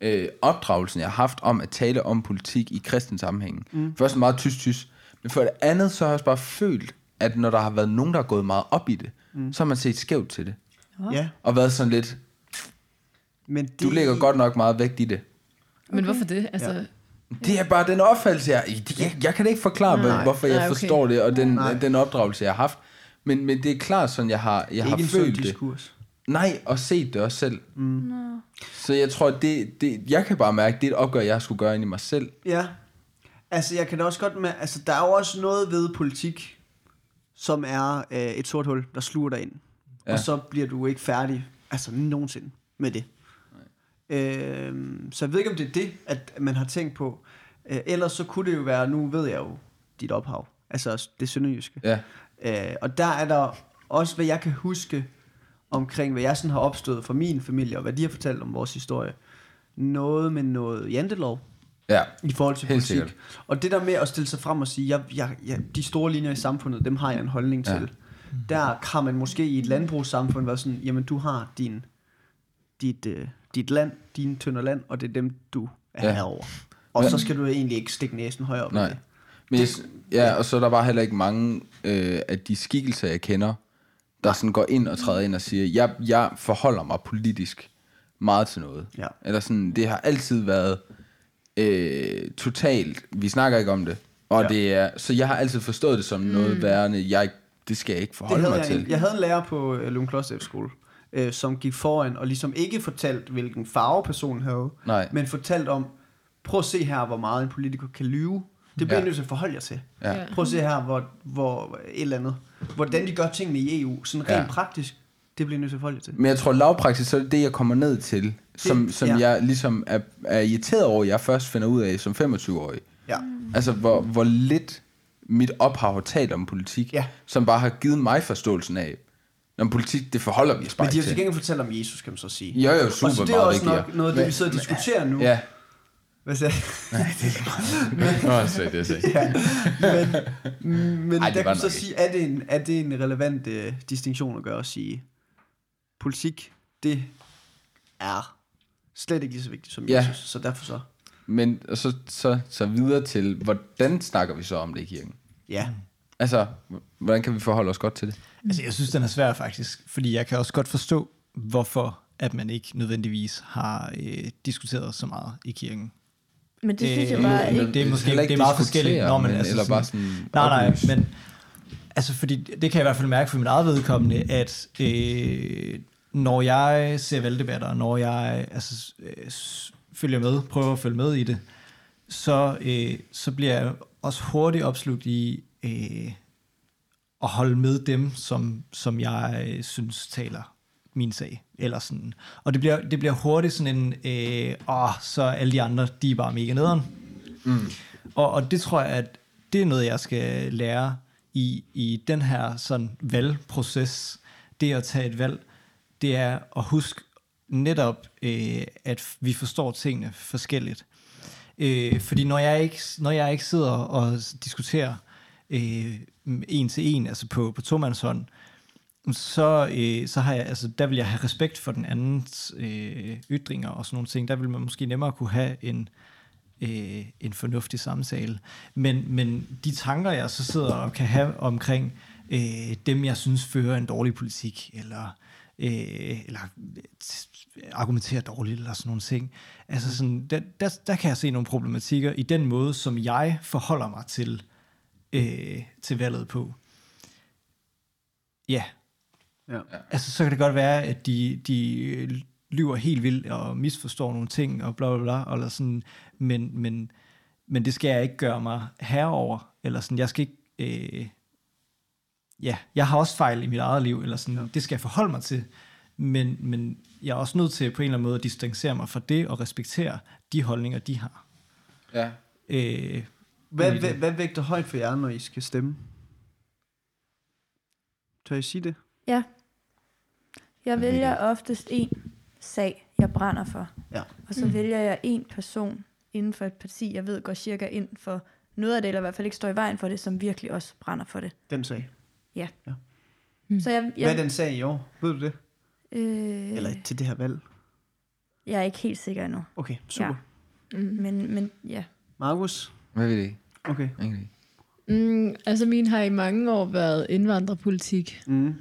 øh, opdragelsen, jeg har haft om at tale om politik i kristen sammenhæng. Mm. Først meget tysk-tysk, men for det andet, så har jeg også bare følt, at når der har været nogen, der har gået meget op i det, mm. så har man set skævt til det. Ja, Og været sådan lidt, men det, du lægger godt nok meget vægt i det. Men hvorfor det? Altså, Ja. Det er bare den opfattelse, jeg, jeg, jeg kan ikke forklare, Nej. Nej. hvorfor jeg Nej, okay. forstår det, og den, Nej. den opdragelse, jeg har haft. Men, men det er klart sådan, jeg har, jeg har ikke en sund følt det. diskurs. Nej, og set det også selv. Mm. Så jeg tror, det, det, jeg kan bare mærke, det er et opgør, jeg skulle gøre ind i mig selv. Ja, altså jeg kan da også godt med, altså der er jo også noget ved politik, som er øh, et sort hul, der sluger dig ind. Ja. Ja. Og så bliver du ikke færdig, altså nogensinde med det. Øh, så jeg ved ikke, om det er det, at man har tænkt på. Øh, ellers så kunne det jo være, nu ved jeg jo dit ophav, altså det sønderjyske. Ja. Øh, og der er der også, hvad jeg kan huske omkring, hvad jeg sådan har opstået fra min familie, og hvad de har fortalt om vores historie. Noget med noget jantelov Ja. i forhold til politik. sikkert. Og det der med at stille sig frem og sige, jeg, jeg, jeg, de store linjer i samfundet, dem har jeg en holdning Ja. til. der kan man måske i et landbrugssamfund være sådan, jamen du har din, dit, øh, dit land, dine tønder land, og det er dem, du er Ja. herover. Og Ja. så skal du egentlig ikke stikke næsen højere op. Nej. det. Men jeg, ja, og så er der bare heller ikke mange øh, af de skikkelser, jeg kender, der sådan går ind og træder ind og siger, jeg, jeg forholder mig politisk meget til noget. Ja. Eller sådan, det har altid været øh, totalt, vi snakker ikke om det. Og Ja. det er, så jeg har altid forstået det som noget værende, jeg, det skal jeg ikke Det forholde havde mig jeg, til. en, jeg havde en lærer på øh, Lund Kloster skole, øh, som gik foran og ligesom ikke fortalt, hvilken farve personen havde, Nej. men fortalt om, prøv at se her, hvor meget en politiker kan lyve. Det bliver Ja. nødt til at forholde jer til. Ja. Prøv at se her, hvor, hvor et eller andet. Hvordan de gør tingene i EU, sådan rent Ja. praktisk, det bliver nødt til at forholde jer til. Men jeg tror lavpraksis, så er det det, jeg kommer ned til, som, som ja. jeg ligesom er, er irriteret over, jeg først finder ud af som 25-årig. Ja. Altså, hvor, hvor lidt mit ophav har talt om politik, Ja. som bare har givet mig forståelsen af, når politik, det forholder vi os bare Men de har ikke til gengæld fortalt om Jesus, kan man så sige. Jo, jo, og super så det er også nok noget af det, vi sidder og diskuterer nu. Ja, Hvad sagde Nå, så det er så. ja. Men, men Ej, det der kan så nok sige, er det en, er det en relevant uh, distinktion at gøre at sige, politik, det er slet ikke lige så vigtigt som Ja. Jesus, så derfor så, Men og så, så, så videre til, hvordan snakker vi så om det i kirken? ja. Altså, hvordan kan vi forholde os godt til det? Altså, jeg synes, den er svær faktisk, fordi jeg kan også godt forstå, hvorfor at man ikke nødvendigvis har øh, diskuteret så meget i kirken. Men det synes jeg Øh, bare men ikke. det er måske Heller det er meget forskelligt. Nå, men men, altså eller sådan- bare sådan Nej, nej, oplyse. men altså fordi det kan jeg i hvert fald mærke for mit eget vedkommende, at øh, når jeg ser valgdebatter, når jeg altså, øh, følger med, prøver at følge med i det, så, øh, så bliver jeg også hurtigt opslugt i øh, at holde med dem, som, som jeg øh, synes taler min sag. Eller sådan. Og det bliver, det bliver hurtigt sådan en, øh, åh, så alle de andre, de er bare mega nederen. Mm. Og, og det tror jeg, at det er noget, jeg skal lære i, i den her sådan valgproces. Det at tage et valg, det er at huske netop, øh, at vi forstår tingene forskelligt. Øh, fordi når jeg, ikke, når jeg ikke sidder og diskuterer øh, en til en, altså på, på tomandshånd, så, øh, så har jeg, altså, der vil jeg have respekt for den andens øh, ytringer og sådan nogle ting. Der vil man måske nemmere kunne have en, øh, en fornuftig samtale. Men, men de tanker, jeg så sidder og kan have omkring øh, dem, jeg synes fører en dårlig politik, eller, øh, eller øh, argumenterer dårligt, eller sådan nogle ting. Altså sådan, der, der, der kan jeg se nogle problematikker i den måde, som jeg forholder mig til, øh, til valget på. Ja, Ja. Altså, så kan det godt være, at de, de lyver helt vildt og misforstår nogle ting og bla bla bla, eller sådan, men, men, men det skal jeg ikke gøre mig herover, eller sådan, jeg skal ikke, øh, ja, jeg har også fejl i mit eget liv, eller sådan, ja. det skal jeg forholde mig til, men, men jeg er også nødt til på en eller anden måde at distancere mig fra det og respektere de holdninger, de har. Ja. Øh, Hvad, hvad, hvad vægter højt for jer, når I skal stemme? Tør I sige det? Ja. Jeg vælger oftest en sag, jeg brænder for. Ja. Og så mm. vælger jeg en person inden for et parti, jeg ved går cirka ind for noget af det, eller i hvert fald ikke står i vejen for det, som virkelig også brænder for det. Den sag. Så jeg, Hvad er jeg, den sag i år? Ved du det? øh, Eller til det her valg? jeg er ikke helt sikker endnu. Okay, super. Ja. Men, men ja. Markus? Hvad ved det? Okay. Egentlig. Mm, altså min har i mange år været indvandrerpolitik, Mm.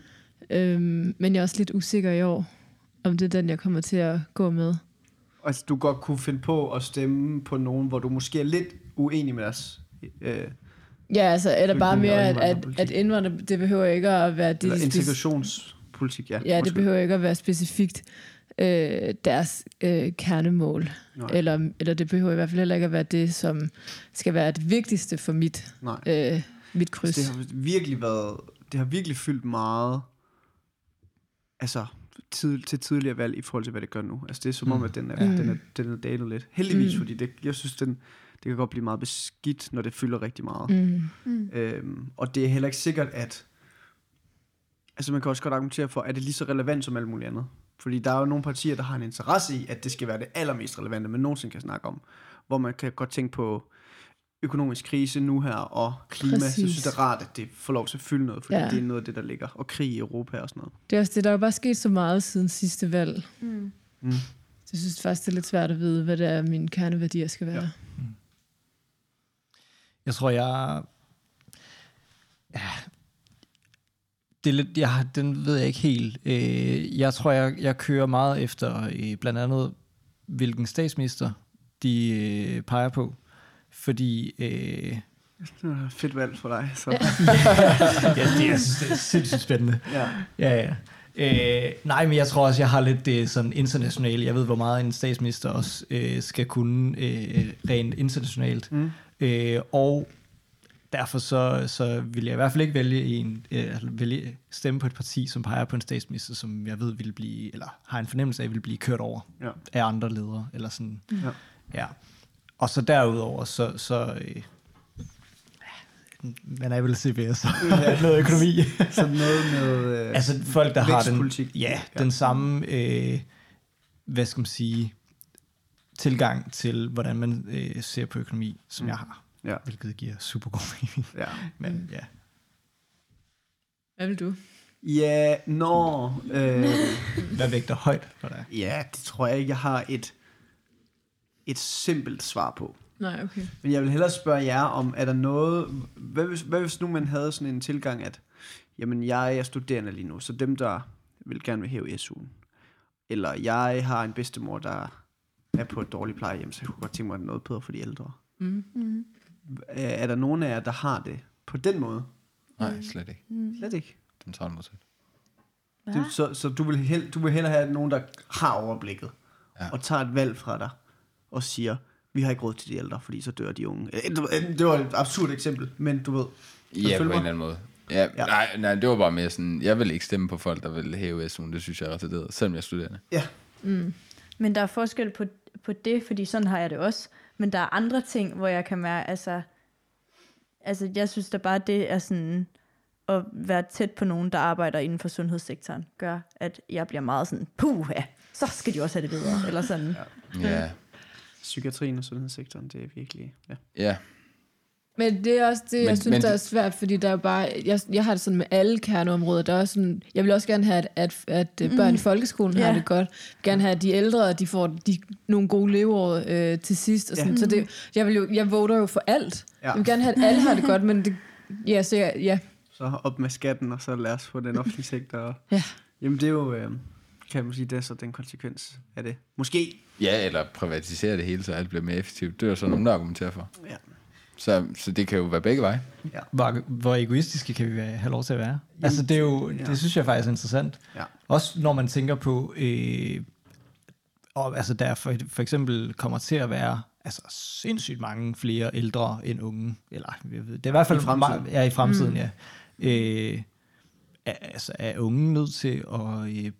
Øhm, men jeg er også lidt usikker i år, om det er den, jeg kommer til at gå med. Altså, du godt kunne finde på at stemme på nogen, hvor du måske er lidt uenig med deres... Øh, Ja, altså, eller bare mere, at, at, at indvandrer, det behøver ikke at være... eller De, integrationspolitik, ja. Ja, det Undskyld. behøver ikke at være specifikt øh, deres øh, kernemål. Nej. Eller, eller det behøver i hvert fald heller ikke at være det, som skal være det vigtigste for mit, Nej. øh, mit kryds. Altså, det har virkelig været... Det har virkelig fyldt meget... Altså, tid, til tidligere valg i forhold til, hvad det gør nu. Altså, det er som om, Mm. at den er, Mm. den er, den er dalet lidt. Heldigvis, Mm. fordi det, jeg synes, den, det kan godt blive meget beskidt, når det fylder rigtig meget. Mm. Mm. Øhm, og det er heller ikke sikkert, at... Altså man kan også godt argumentere for, at det er lige så relevant som alt muligt andet. Fordi der er jo nogle partier, der har en interesse i, at det skal være det allermest relevante, man nogensinde kan snakke om. Hvor man kan godt tænke på økonomisk krise nu her, og klima, Præcis. så synes det er rart, at det får lov til at fylde noget, fordi ja. Ja. det er noget af det, der ligger. Og krig i Europa og sådan noget. Det er også det, der er jo bare sket så meget siden sidste valg. Mm. Mm. Så jeg synes faktisk, det er lidt svært at vide, hvad det er, mine kerneværdier skal være. Ja. Ja. Jeg tror, jeg... Ja, det er lidt, jeg, har- den ved jeg ikke helt. Øh, jeg tror, jeg, jeg kører meget efter øh, blandt andet, hvilken statsminister de øh, peger på. Fordi... Øh, Det er et fedt valg for dig. Så. ja, det er, det er sindssygt spændende. ja. Ja, ja. Øh, nej, men jeg tror også, jeg har lidt det sådan internationale. Jeg ved, hvor meget en statsminister også øh, skal kunne øh, rent internationalt. Mm. Øh, og derfor så, så vil jeg i hvert fald ikke vælge en, øh, altså vælge stemme på et parti, som peger på en statsminister, som jeg ved vil blive, eller har en fornemmelse af, vil blive kørt over Ja. af andre ledere. Eller sådan. Ja. Ja. Og så derudover, så, så øh, man er vel CBS og Ja. noget økonomi. Så noget med... Øh, Altså folk, der har den, ja, Ja. den samme, øh, hvad skal man sige, tilgang til, hvordan man øh, ser på økonomi, som Mm. jeg har. Ja. Hvilket giver super god mening. ja. Men ja. Hvad vil du? Ja, nå... Øh, Hvad vægter højt for dig? ja, det tror jeg ikke, jeg har et, et simpelt svar på. Nej, okay. Men jeg vil hellere spørge jer om, er der noget... Hvad hvis, hvad hvis nu man havde sådan en tilgang, at jamen, jeg er studerende lige nu, så dem, der vil gerne vil hæve SU'en, eller jeg har en bedstemor, der er på et dårligt plejehjem, så jeg kunne godt tænke mig noget bedre for de ældre. Mm. Mm. Er er der nogen af jer, der har det på den måde? Nej, slet ikke. Mm. Slet ikke. Den 12 procent. Hvad? Det, så så du, vil hel, du vil hellere have nogen, der har overblikket, ja. og tager et valg fra dig, og siger, vi har ikke råd til de ældre, fordi så dør de unge. Øh, øh, Det var et absurd eksempel, men du ved. Ja, på en eller anden måde. Ja, ja. Nej, nej, det var bare mere sådan, jeg vil ikke stemme på folk, der vil hæve SU'en. Det synes jeg er retarderet, selvom jeg er studerende. Ja, Mm. Men der er forskel på, på det, fordi sådan har jeg det også. Men der er andre ting, hvor jeg kan mærke, altså, altså jeg synes da bare, det er sådan, at være tæt på nogen, der arbejder inden for sundhedssektoren, gør, at jeg bliver meget sådan, puh, ja, så skal de også have det bedre, eller sådan. Ja, ja. Psykiatrien og sundhedssektoren, det er virkelig... Ja. ja. Men det er også det, Men- jeg synes, men der er det- svært, fordi der er bare, jeg, jeg har det sådan med alle kerneområder, der er sådan, jeg vil også gerne have, at, at, at mm. børn i folkeskolen Ja. har det godt. Jeg vil gerne have, at de ældre, de får de, nogle gode leveår øh, til sidst. Og sådan. Ja. Så det, jeg, vil jo, jeg voter jo for alt. Ja. Jeg vil gerne have, at alle har det godt, men det, ja, så jeg, ja, Så op med skatten, og så lad os få den offentlige sektor. Og, Ja. Jamen det er jo, øh, kan man sige, det er så den konsekvens af det. Måske. Ja, eller privatisere det hele, så alt bliver mere effektivt. Det er sådan nogen, der argumenterer for. Ja. Så, så det kan jo være begge veje. Hvor, hvor egoistiske kan vi være, have lov til at være? altså det er jo, ja. det synes jeg faktisk er interessant. Ja. Også når man tænker på, øh, og altså der for, for eksempel kommer til at være altså sindssygt mange flere ældre end unge, eller jeg ved, det er i hvert fald I fremtiden. ja, i fremtiden, mm. ja. Øh, er, altså er unge nødt til at øh,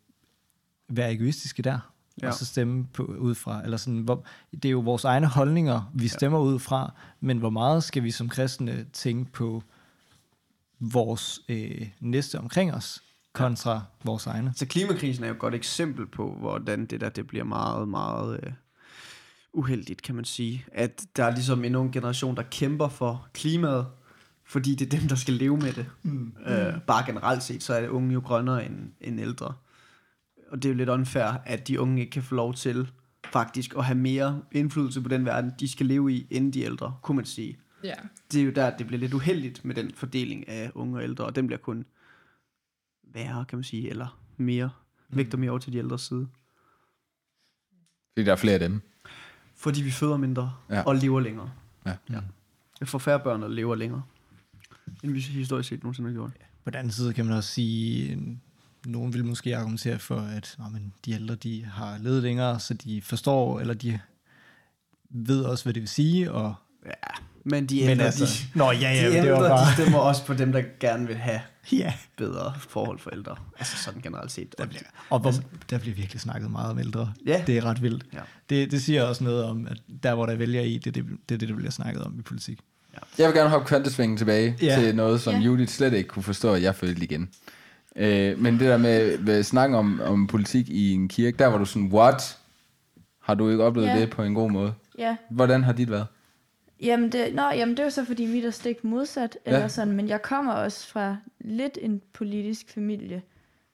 være egoistiske der? Ja. Ja. Og så stemme på, ud fra, eller sådan, hvor, det er jo vores egne holdninger, vi stemmer ja. ud fra, men hvor meget skal vi som kristne tænke på vores øh, næste omkring os, kontra vores egne? Så klimakrisen er jo et godt eksempel på, hvordan det der det bliver meget, meget øh, uheldigt, kan man sige. At der er ligesom en ung generation, der kæmper for klimaet, fordi det er dem, der skal leve med det. Mm. Øh, bare generelt set, så er unge jo grønnere end, end ældre. Og det er jo lidt unfair, at de unge ikke kan få lov til faktisk at have mere indflydelse på den verden, de skal leve i, end de ældre, kunne man sige. ja. Det er jo der, det bliver lidt uheldigt med den fordeling af unge og ældre, og den bliver kun værre, kan man sige, eller mere, vægter mere over til de ældres side. Fordi der er flere af dem. Fordi vi føder mindre Ja. og lever længere. Ja. ja. Jeg får færre børn, og lever længere, end vi historisk set nogensinde har gjort. På den anden side kan man også sige, nogen vil måske argumentere for, at nå, men de ældre de har levet længere, så de forstår, eller de ved også, hvad det vil sige. Og, Ja, men de men ældre, altså, de, nå ja, ja, de, det ældre var bare... de stemmer også på dem, der gerne vil have Ja, bedre forhold for ældre. Altså sådan generelt set. der bliver, og hvor, der bliver virkelig snakket meget om ældre. Ja. Det er ret vildt. Ja. Det, det siger også noget om, at der, hvor der vælger i, det er det, det, er det der bliver snakket om i politik. Jeg vil gerne hoppe kvantesvingen tilbage Ja. ja. til noget, som Ja. ja. Judith slet ikke kunne forstå, at jeg følte igen. Øh, men det der med, med snakken om, om politik i en kirke, der var du sådan, what? Har du ikke oplevet Ja. det på en god måde? Ja, Hvordan har dit været? Jamen det, nå, jamen det er jo så, fordi mit er stik modsat, Ja. eller sådan, men jeg kommer også fra lidt en politisk familie,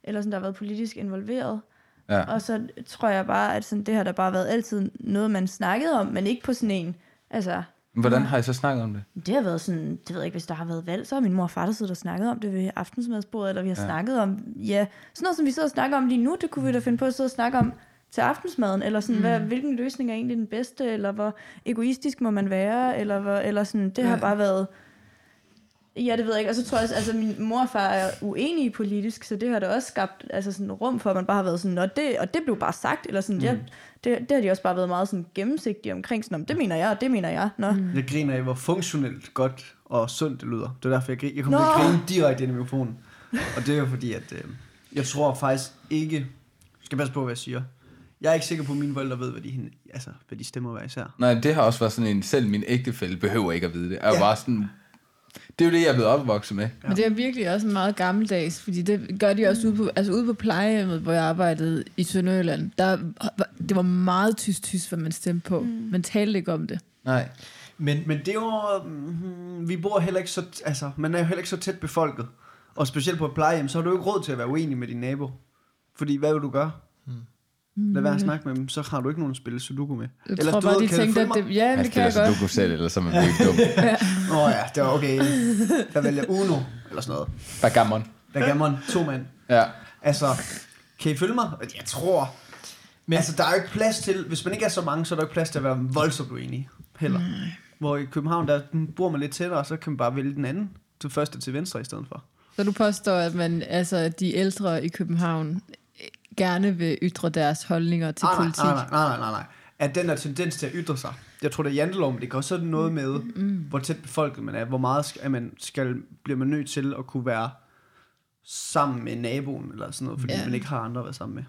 eller sådan, der har været politisk involveret. Ja. Og så tror jeg bare, at sådan, det har der bare været altid noget, man snakkede om, men ikke på sådan en, altså, Hvordan har I så snakket om det? det har været sådan, det ved jeg ikke, hvis der har været valg, så har min mor og far der siddet og snakket om det ved aftensmadsbordet, eller vi har Ja. snakket om, ja, sådan noget, som vi sidder og snakker om lige nu, det kunne vi da finde på at sidde og snakke om til aftensmaden, eller sådan, mm. hvad, hvilken løsning er egentlig den bedste, eller hvor egoistisk må man være, eller, hvor, eller sådan, det har Ja. bare været, ja, det ved jeg ikke, og så tror jeg også, altså min mor og far er uenige politisk, så det har da også skabt altså sådan rum for, at man bare har været sådan, og det, og det blev bare sagt, eller sådan, mm. ja, det, det har de også bare været meget sådan gennemsigtige omkring, sådan, om det mener jeg, og det mener jeg, nå. Mm. Jeg griner af, hvor funktionelt godt og sundt det lyder. Det er derfor, jeg, griner. jeg kommer Nå. til at grine direkte ind i mikrofonen. Og det er jo fordi, at øh, jeg tror faktisk ikke... Jeg skal passe på, hvad jeg siger. Jeg er ikke sikker på, at mine forældre ved, hvad de, altså, hvad de stemmer hver især. Nej, det har også været sådan en, selv min ægtefælle behøver ikke at vide det. Jeg er Ja. bare sådan, det er jo det, jeg er blevet opvokset med. Men det er virkelig også meget gammeldags, fordi det gør de også ude på, altså ude på plejehjemmet, hvor jeg arbejdede i Sønderjylland. Der, var- det var meget tysk-tysk, hvad man stemte på. Mm. Man talte ikke om det. Nej. Men, Men det er jo... Mm, vi bor heller ikke så... Altså, man er jo heller ikke så tæt befolket. Og specielt på et plejehjem, så har du jo ikke råd til at være uenig med din nabo. Fordi hvad vil du gøre? Lad være at snakke med dem, så har du ikke nogen at spille Sudoku med. Jeg Eller tror du bare, ved, de kan tænkte, at det, ja, det kan spiller jeg godt. Sudoku selv, eller så er man virkelig dum. Åh oh, ja, det var okay. Jeg vælger Uno, eller sådan noget. Backgammon. Backgammon, to mand. Ja. Altså, kan I følge mig? Jeg tror... Men, altså, der er jo ikke plads til... Hvis man ikke er så mange, så er der ikke plads til at være voldsomt uenig. Heller. Hvor i København, der bor man lidt tættere, så kan man bare vælge den anden til første til venstre i stedet for. Så du påstår, at man, altså, de ældre i København gerne vil ytre deres holdninger til nej, nej, politik. nej, nej, nej, nej, nej. At den der tendens til at ytre sig. Jeg tror, det er jantelov, men det også sådan noget med, mm. hvor tæt befolket man er. Hvor meget skal, at man skal, bliver man nødt til at kunne være sammen med naboen, eller sådan noget, fordi Ja. man ikke har andre at være sammen med.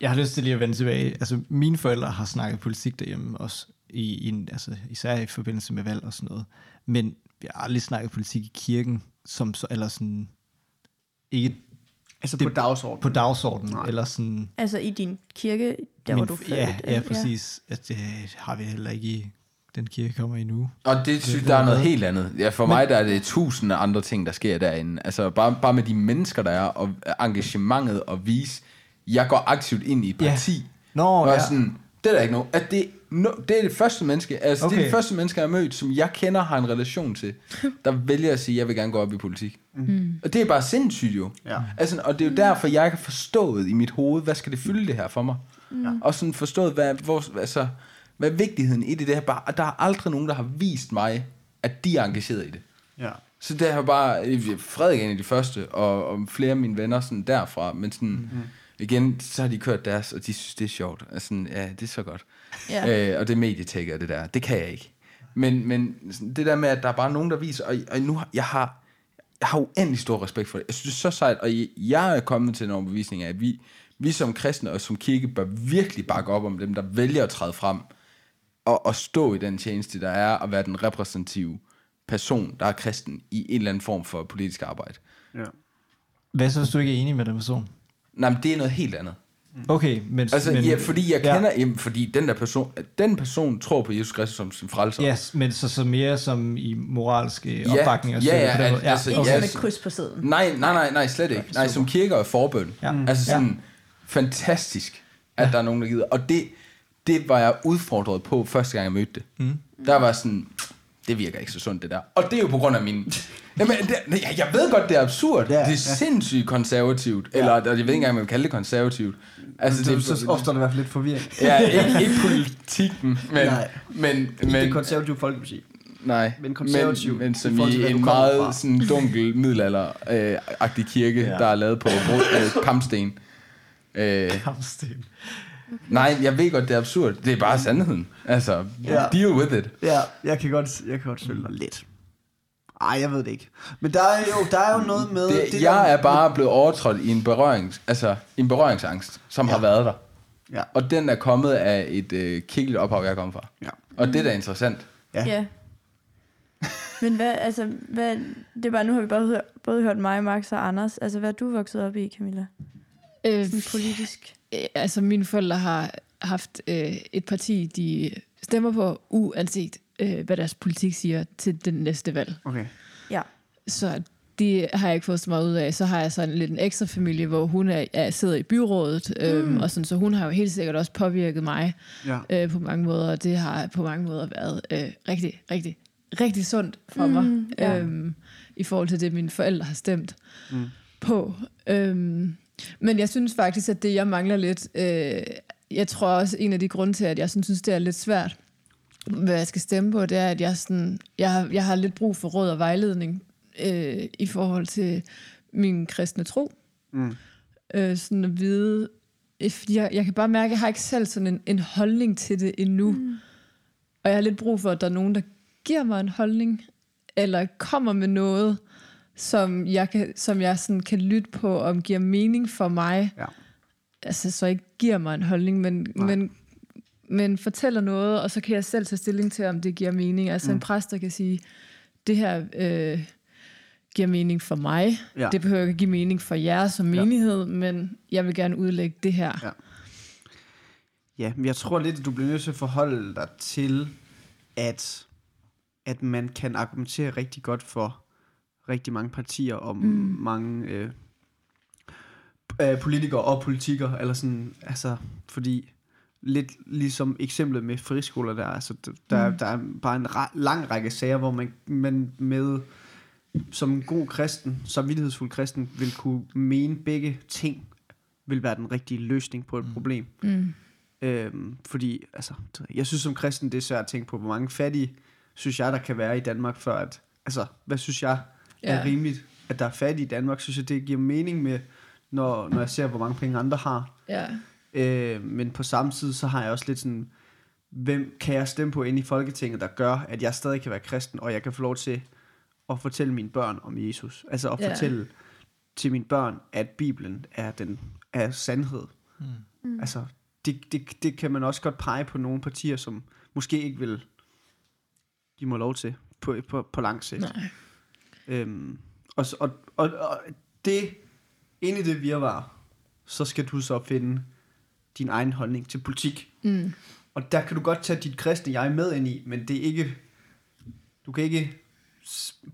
Jeg har lyst til lige at vende tilbage. Altså, mine forældre har snakket politik derhjemme også, i, i en, altså, især i forbindelse med valg og sådan noget. Men vi har aldrig snakket politik i kirken, som så, eller sådan, ikke Altså Det- på dagsordenen. på dagsordenen, Nej. eller sådan... Altså i din kirke, der hvor min- du er født. Ja, ja, præcis. At det har vi heller ikke i den kirke kommer i nu. Og det synes der er noget helt andet. Ja, for mig der er det tusinde andre ting, der sker derinde. Altså bare, bare med de mennesker, der er, og engagementet og vise, jeg går aktivt ind i et Ja. parti. Nå, og ja. ja. sådan, det er der ikke noget. At det, no, det er det første menneske, altså okay. det er det første menneske, jeg har mødt, som jeg kender har en relation til, der vælger at sige, jeg vil gerne gå op i politik. Mm. Og det er bare sindssygt jo. Ja. Altså, og det er jo derfor, jeg ikke har forstået i mit hoved, hvad skal det fylde det her for mig? Mm. Og sådan forstået, hvad, hvor, altså, hvad er vigtigheden i det. det er bare, der er aldrig nogen, der har vist mig, at de er engageret i det. Ja. Så det har bare, Frederik er en af de første, og, og flere af mine venner sådan derfra, men sådan, mm-hmm. igen, så har de kørt deres, og de synes, det er sjovt. Altså, ja, det er så godt. Ja. Øh, og det er medietækker og det der, det kan jeg ikke. Men, men det der med, at der er bare nogen, der viser, og, og nu jeg har, jeg har uendelig stor respekt for det. Jeg synes, det er så sejt, og jeg, jeg er kommet til en overbevisning af, at vi, vi som kristne og som kirke bør virkelig bakke op om dem, der vælger at træde frem og, og stå i den tjeneste, der er at være den repræsentative person, der er kristen i en eller anden form for politisk arbejde. ja. Hvad så, hvis du ikke er enig med den person? Nej, men det er noget helt andet. Okay, men... Altså, men, ja, fordi jeg ja. kender, jamen, fordi den der person, den person tror på Jesus Kristus som sin frelser. Yes, men så, så mere som i moralske opbakning og ja, ja, på den måde. altså, Ikke ja, som s- et kryds på siden. Nej, nej, nej, nej, slet ikke. Nej, som kirke og forbøn. Ja. Mm. Altså sådan, fantastisk, at ja. der er nogen, der gider. Og det, det var jeg udfordret på, første gang jeg mødte det. Mm. Der var sådan, det virker ikke så sundt, det der. Og det er jo på grund af min... Jamen, det, jeg, jeg ved godt, det er absurd. Ja, Ja, det er ja. sindssygt konservativt. Eller, jeg ved ikke engang, om man kan kalde det konservativt. Altså, det, så opstår der i hvert fald lidt forvirring. Ja, ikke, ikke politikken, men... Nej. men, Men, det konservative folkeparti. Nej, Men konservativ men, men som i en meget fra. sådan dunkel middelalder-agtig kirke, Ja. ja. der er lavet på øh, kampsten. Øh, Kamsten. Nej, jeg ved godt, det er absurd. Det er bare sandheden. Altså, Ja. deal with it. Ja, jeg kan godt, jeg kan godt følge dig lidt. Ej, jeg ved det ikke. Men der er jo, der er jo noget med... Det, der- jeg er bare blevet overtrådt i en, berørings, altså, en berøringsangst, som ja. har været der. Ja. Og den er kommet af et øh, kirkeligt ophav, jeg kommer fra. Ja. Og det er da interessant. Ja. Ja. Men hvad, altså, hvad, det er bare, nu har vi både, hørt, både hørt mig, Max og Anders. Altså, hvad er du vokset op i, Camilla? Øh, Sådan politisk. Øh, Altså, mine forældre har haft øh, et parti, de stemmer på, uanset øh, hvad deres politik siger til den næste valg. Okay. Ja. Så det har jeg ikke fået så meget ud af. Så har jeg sådan lidt en ekstra familie, hvor hun er, er sidder i byrådet, øhm, og sådan, så hun har jo helt sikkert også påvirket mig Ja. øh, på mange måder, og det har på mange måder været øh, rigtig, rigtig, rigtig sundt for mm, mig, ja. øhm, i forhold til det, mine forældre har stemt Mm. på. Øhm, men jeg synes faktisk, at det, jeg mangler lidt, øh, jeg tror også, en af de grunde til, at jeg sådan, synes, det er lidt svært, hvad jeg skal stemme på, det er, at jeg, sådan, jeg, har, jeg har lidt brug for råd og vejledning øh, i forhold til min kristne tro. Mm. Øh, sådan at vide, jeg, jeg kan bare mærke, at jeg har ikke selv sådan en, en holdning til det endnu. Mm. Og jeg har lidt brug for, at der er nogen, der giver mig en holdning, eller kommer med noget, som jeg, kan, som jeg sådan kan lytte på, om giver mening for mig. Ja. Altså, så ikke giver mig en holdning, men, Nej. men, men fortæller noget, og så kan jeg selv tage stilling til, om det giver mening. Altså mm. en præst, der kan sige, det her øh, giver mening for mig. Ja. Det behøver ikke give mening for jer som Ja. menighed, men jeg vil gerne udlægge det her. Ja. Ja, men jeg tror lidt, at du bliver nødt til at forholde dig til, at, at man kan argumentere rigtig godt for rigtig mange partier og mm. mange øh, øh, politikere og politikere, eller sådan, altså, fordi lidt ligesom eksemplet med friskoler der, altså, der, mm. der er bare en ra- lang række sager, hvor man, man med som en god kristen, samvittighedsfuld kristen, vil kunne mene begge ting vil være den rigtige løsning på et mm. problem. Mm. Øhm, fordi, altså, jeg synes som kristen, det er svært at tænke på, hvor mange fattige, synes jeg, der kan være i Danmark, før at, altså, hvad synes jeg er Ja. rimeligt, at der er fattige i Danmark, synes jeg, det giver mening med, når, når jeg ser, hvor mange penge andre har. Ja. Øh, men på samme tid, så har jeg også lidt sådan, hvem kan jeg stemme på inde i Folketinget, der gør, at jeg stadig kan være kristen, og jeg kan få lov til at fortælle mine børn om Jesus. Altså at Ja. fortælle til mine børn, at Bibelen er den er sandhed. Mm. Altså, det, det, det kan man også godt pege på nogle partier, som måske ikke vil give mig lov til på, på, på lang sigt. Nej. Øhm, og, og, og, og det, ind i det virvar, så skal du så finde din egen holdning til politik. Mm. Og der kan du godt tage dit kristne jeg med ind i, men det er ikke, du kan ikke,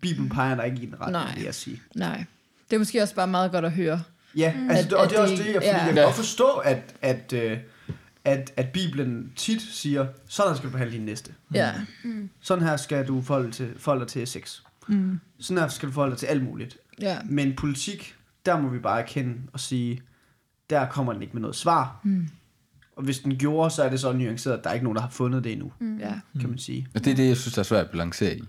Bibelen peger dig ikke i den retning, Nej. vil jeg sige. Nej. Det er måske også bare meget godt at høre. Ja, mm. altså, At- det, og at det er også det- jeg, fordi ja. jeg kan godt forstå, at, at, øh, at, at Bibelen tit siger, sådan skal du behandle din næste. Ja. Sådan her skal du forholde, til, dig til sex. Mm. Sådan her skal du forholde dig til alt muligt. Ja. Men politik, der må vi bare erkende og sige, der kommer den ikke med noget svar. Mm. Og hvis den gjorde, så er det så nuanceret, at der er ikke nogen, der har fundet det endnu, mm. Ja. kan man sige. Og det er det, jeg synes, der er svært at balancere i.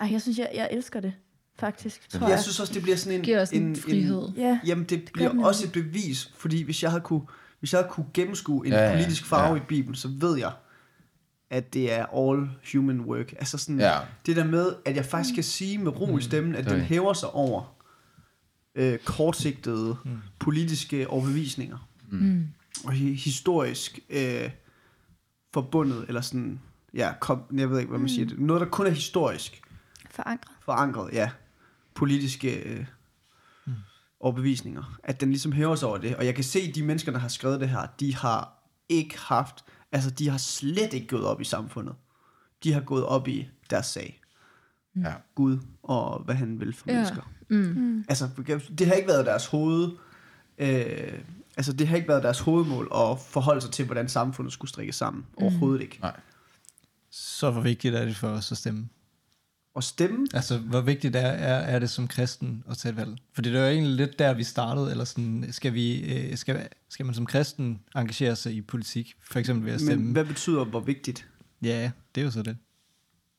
Ej, jeg synes, jeg, jeg elsker det, faktisk, tror Jeg, jeg. jeg synes også, det bliver sådan en... Giver os en frihed. Ja, Jamen, det bliver den også et bevis, fordi hvis jeg havde kunne, hvis jeg havde kunne gennemskue en ja, politisk farve ja. i Bibelen, så ved jeg, at det er all human work. Altså sådan, Ja. det der med, at jeg faktisk kan sige med ro i stemmen, at den hæver sig over øh, kortsigtede Mm. politiske overbevisninger. Mm. Og hi- historisk øh, forbundet, eller sådan, ja, kom, jeg ved ikke, hvad man siger det. Noget, der kun er historisk forankret. forankret, ja, politiske øh, overbevisninger. At den ligesom hæver sig over det. Og jeg kan se, at de mennesker, der har skrevet det her, de har ikke haft, altså de har slet ikke gået op i samfundet. De har gået op i deres sag. Ja. Gud og hvad han vil for Ja. mennesker. Mm. Mm. Altså, det har ikke været deres hoved... Øh, altså, det har ikke været deres hovedmål at forholde sig til, hvordan samfundet skulle strikkes sammen. Overhovedet ikke. Nej. Så hvor vigtigt er det for os at stemme? Og stemme, Altså, hvor vigtigt er, er, er det som kristen at tage et valg? For det er jo egentlig lidt der, vi startede, eller sådan, skal, vi, øh, skal, skal man som kristen engagere sig i politik, for eksempel ved at stemme? men hvad betyder, hvor vigtigt? Ja, det er jo så det.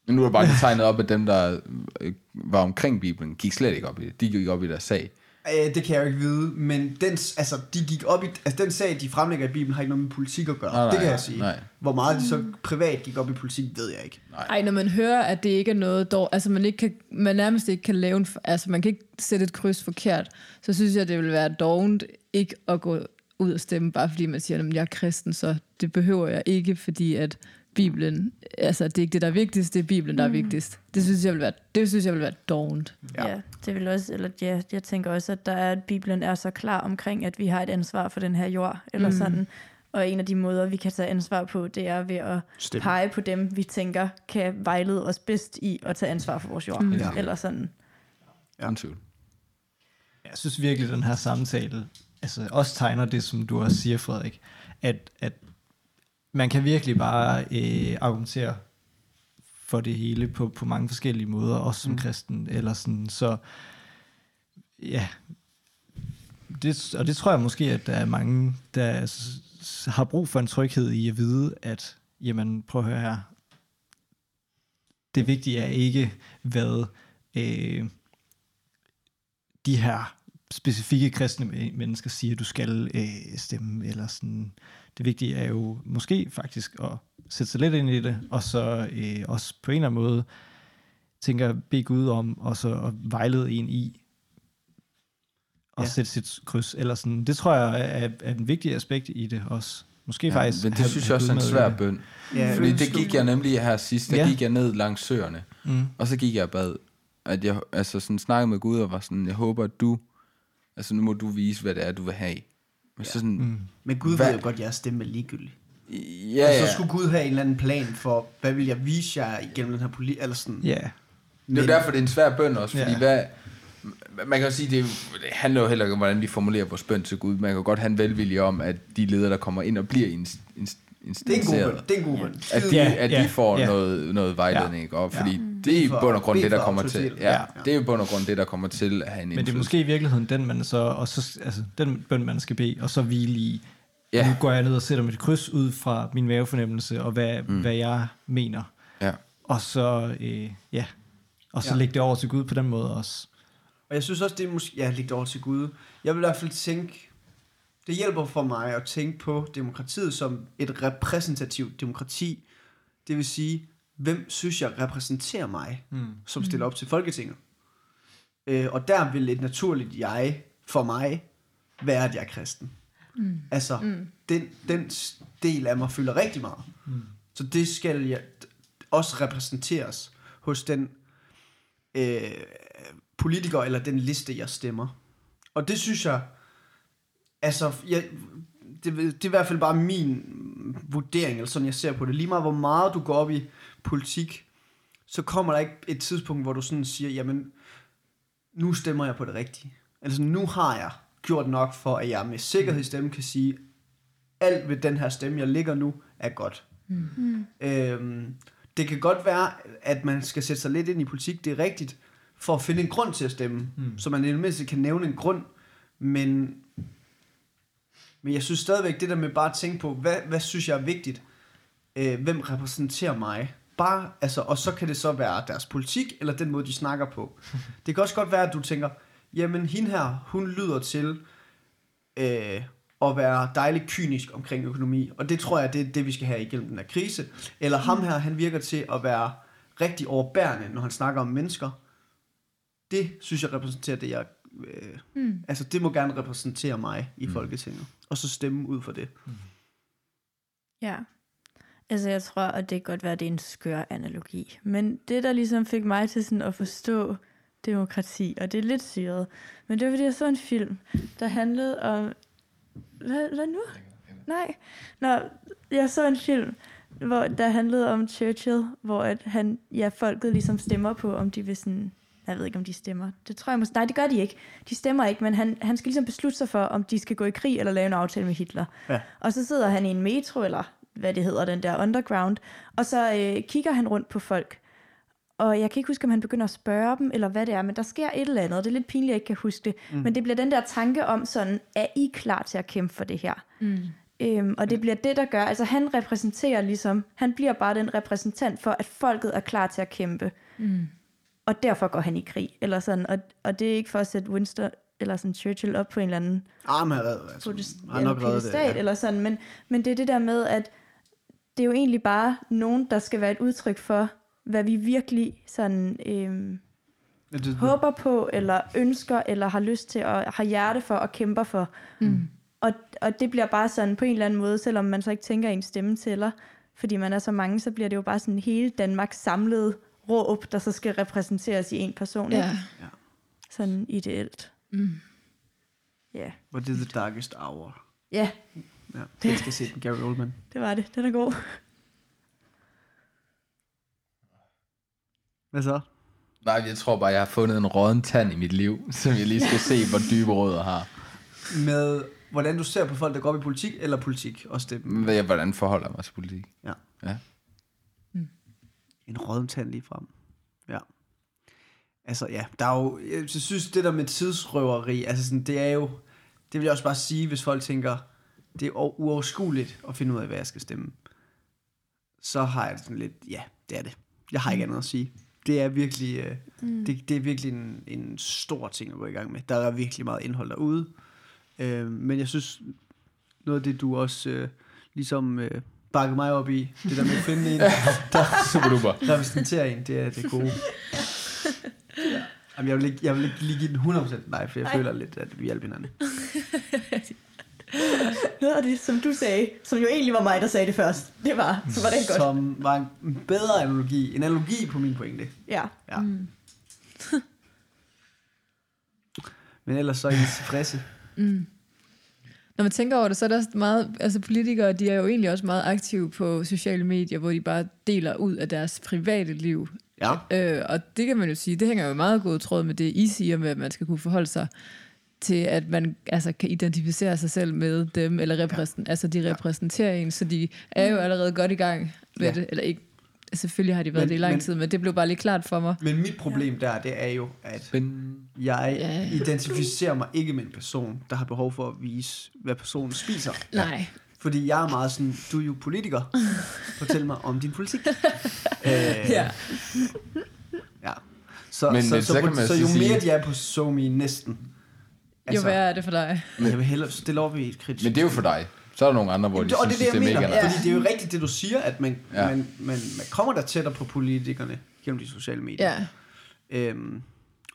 Men nu er bare tegnet op, at dem, der øh, var omkring Bibelen, gik slet ikke op i det. De gik op i deres sag. Øh, det kan jeg jo ikke vide, men den, altså, de gik op i, altså, den sag, de fremlægger i Bibelen, har ikke noget med politik at gøre. Nej, nej, det kan jeg sige. nej. Hvor meget de så privat gik op i politik, ved jeg ikke. Ej, når man hører, at det ikke er noget dår, altså man, ikke kan, man nærmest ikke kan lave en, altså man kan ikke sætte et kryds forkert, så synes jeg, det vil være dovent ikke at gå ud og stemme, bare fordi man siger, at jeg er kristen, så det behøver jeg ikke, fordi at Bibelen, altså det er ikke det, der er vigtigst, det er Bibelen, der er vigtigst. Det synes jeg vil være, det synes jeg vil være dovent. Ja. Ja. Det vil også, eller ja, jeg tænker også, at der er, at Bibelen er så klar omkring, at vi har et ansvar for den her jord, eller Mm. sådan. Og en af de måder, vi kan tage ansvar på, det er ved at Stemme. pege på dem, vi tænker kan vejlede os bedst i at tage ansvar for vores jord. Mm. Ja. Eller sådan. Ja. Tvivl. Jeg synes virkelig, at den her samtale altså også tegner det, som du også siger, Frederik, at, at man kan virkelig bare øh, argumentere for det hele på, på mange forskellige måder, også som mm. kristen, eller sådan, så ja, det, og det tror jeg måske, at der er mange, der har brug for en tryghed i at vide, at, jamen, prøv at høre her, det vigtige er ikke, hvad øh, de her specifikke kristne men- mennesker siger, du skal øh, stemme, eller sådan. Det vigtige er jo måske faktisk at sætte sig lidt ind i det, og så øh, også på en eller anden måde tænker bede Gud om, og så at vejlede en i, og Ja. ja. sætte sit kryds, eller sådan. Det tror jeg er, er en vigtig aspekt i det også. Måske Ja, ja, faktisk. men det have- synes jeg også er en svær det. bøn. Ja, Fordi det gik jeg nemlig her sidst, der Ja. gik jeg ned langs søerne, Mm. og så gik jeg og bad, at jeg altså sådan snakkede med Gud og var sådan, jeg håber, at du, altså nu må du vise, hvad det er, du vil have. Men så sådan, Mm. Men Gud Hvad- ved jo godt, at jeres stemme er ligegyldig. Ja, Ja, ja. Så skulle Gud have en eller anden plan for, hvad vil jeg vise jer igennem den her politik, eller sådan. Ja, Det er jo derfor, det er en svær bøn også, fordi Ja. hvad, man kan jo sige, det, det handler jo heller ikke om, hvordan vi formulerer vores bøn til Gud. Man kan jo godt have en velvilje om, at de ledere, der kommer ind og bliver inst, inst, Det er en god bøn. instanseret, Det er en god bøn. at de, Ja, at de ja, får ja. noget, noget vejledning, ikke? Og fordi Ja. det er i bund og grund det, der kommer til. Ja, Ja. det er i bund og grund det, der kommer til at have en men det er måske i virkeligheden den, man så, og så, altså, den bøn, man skal bede, og så hvile i, Ja. nu går jeg ned og sætter mit kryds ud fra min mavefornemmelse, og hvad, mm. hvad jeg mener. Ja. Og så, øh, ja, og så Ja. lægge det over til Gud på den måde også. Og jeg synes også, det er måske... Ja, læg det over til Gud. Jeg vil i hvert fald tænke... Det hjælper for mig at tænke på demokratiet som et repræsentativt demokrati. Det vil sige, hvem synes jeg repræsenterer mig, mm. som stiller op til Folketinget. Øh, og der vil et naturligt jeg for mig være, at jeg er kristen. Mm. Altså, mm. Den, den del af mig fylder rigtig meget. Mm. Så det skal jeg også repræsenteres hos den øh, politiker eller den liste, jeg stemmer. Og det synes jeg, altså, jeg, det, det er i hvert fald bare min vurdering, eller sådan jeg ser på det. Lige meget hvor meget du går op i politik, så kommer der ikke et tidspunkt, hvor du sådan siger, jamen, nu stemmer jeg på det rigtige. Altså, nu har jeg gjort nok for, at jeg med sikkerhed i stemmen kan sige, alt ved den her stemme, jeg ligger nu, er godt. Mm. Øhm, det kan godt være, at man skal sætte sig lidt ind i politik, det er rigtigt, for at finde en grund til at stemme. Mm. Så man i det mindste kan nævne en grund, men, men jeg synes stadigvæk, det der med bare at tænke på, hvad, hvad synes jeg er vigtigt? Øh, hvem repræsenterer mig? Bare, altså, og så kan det så være deres politik, eller den måde, de snakker på. Det kan også godt være, at du tænker, jamen hende her, hun lyder til øh, at være dejligt kynisk omkring økonomi, og det tror jeg, det er det, vi skal have igennem den her krise. Eller ham her, han virker til at være rigtig overbærende, når han snakker om mennesker. Det synes jeg repræsenterer det, jeg... Øh, mm. Altså, det må gerne repræsentere mig i mm. Folketinget. Og så stemme ud for det. Ja. Altså, jeg tror, at det kan godt være, at det er en skør analogi. Men det, der ligesom fik mig til sådan at forstå demokrati, og det er lidt syret, men det var, fordi jeg så en film, der handlede om... Hvad, hvad nu? Nej. Nå, jeg så en film, hvor der handlede om Churchill, hvor at han, ja, folket ligesom stemmer på, om de vil sådan... Jeg ved ikke, om de stemmer. Det tror jeg måske... Nej, det gør de ikke. De stemmer ikke, men han, han skal ligesom beslutte sig for, om de skal gå i krig eller lave en aftale med Hitler. Ja. Og så sidder han i en metro, eller hvad det hedder, den der underground, og så øh, kigger han rundt på folk. Og jeg kan ikke huske, om han begynder at spørge dem, eller hvad det er, men der sker et eller andet. Det er lidt pinligt, at jeg ikke kan huske det. Mm. Men det bliver den der tanke om sådan, er I klar til at kæmpe for det her? Mm. Øhm, og det bliver det, der gør, altså han repræsenterer ligesom, han bliver bare den repræsentant for, at folket er klar til at kæmpe. Mm. Og derfor går han i krig, eller sådan. Og, og det er ikke for at sætte Winston, eller sådan Churchill op på en eller anden Ah, men han altså. podest- Han har nok det. Ja. eller sådan, men, men det er det der med, at det er jo egentlig bare nogen, der skal være et udtryk for, hvad vi virkelig sådan, Ja, det, det, håber på, eller ønsker, eller har lyst til, og har hjerte for, og kæmper for. Mm. Og, og det bliver bare sådan på en eller anden måde, selvom man så ikke tænker, at en stemme tæller, fordi man er så mange, så bliver det jo bare sådan hele Danmarks samlede råb, der så skal repræsenteres i en person. Ja. Ikke? Sådan ideelt. Mm. Ja. What is the darkest hour? Ja, Ja, jeg skal se den, Gary Oldman. Det var det. Den er god. Hvad så? Nej, jeg tror bare, jeg har fundet en råden tand i mit liv, som jeg lige skal se, hvor dybe rødder har. Med hvordan du ser på folk, der går op i politik, eller politik, også det. Hvad- Hvordan forholder jeg mig til politik? Ja. Ja. En rådden tand lige frem. Ja. Altså ja, der er jo, jeg synes det der med tidsrøveri, altså sådan, det er jo, det vil jeg også bare sige, hvis folk tænker, det er uoverskueligt at finde ud af, hvad jeg skal stemme. Så har jeg det sådan lidt, ja, det er det. Jeg har ikke andet at sige. Det er virkelig, øh, mm. det, det er virkelig en, en stor ting at gå i gang med. Der er virkelig meget indhold derude. Øh, men jeg synes, noget af det, du også øh, ligesom øh, bakkede mig op i, det der med at finde en, der, Super duper. repræsenterer en, det er det gode. Ja. Jamen, jeg, vil ikke, jeg vil ikke lige give den 100% nej, for jeg Nej. føler lidt, at vi hjælper hinanden. Noget af det, som du sagde, som jo egentlig var mig, der sagde det først, det var, så var det godt. Som var en bedre analogi. En analogi på min pointe. Ja. Ja. Mm. Men ellers så er I tilfredse. Når man tænker over det, så er der også meget, altså politikere, de er jo egentlig også meget aktive på sociale medier, hvor de bare deler ud af deres private liv. Ja. Øh, og det kan man jo sige, det hænger jo meget god tråd med det, I siger med, at man skal kunne forholde sig til, at man altså, kan identificere sig selv med dem, eller repræsent, ja. altså de repræsenterer en, så de er jo allerede godt i gang med Ja. det, eller ikke, selvfølgelig har de været Men- det i lang men- tid, men det blev bare lige klart for mig. Men mit problem der, det er jo, at Men jeg Ja. identificerer mig ikke med en person, der har behov for at vise, hvad personen spiser. Nej, Fordi jeg er meget sådan, du er jo politiker. Fortæl mig om din politik. øh, ja. Ja. Så, Men- så, men så, så så, så, jo sige- mere de er på SoMe næsten. Jo værre er det for dig. jeg vil hellere stille over ved et kritisk. Men det er jo for dig. Så er der nogle andre, hvor Jamen, de det, og det er synes, det, jeg det er mener. Ja. Fordi det er jo rigtigt, det du siger, at man, Ja. man, man, man kommer der tættere på politikerne gennem de sociale medier. Ja. Øhm,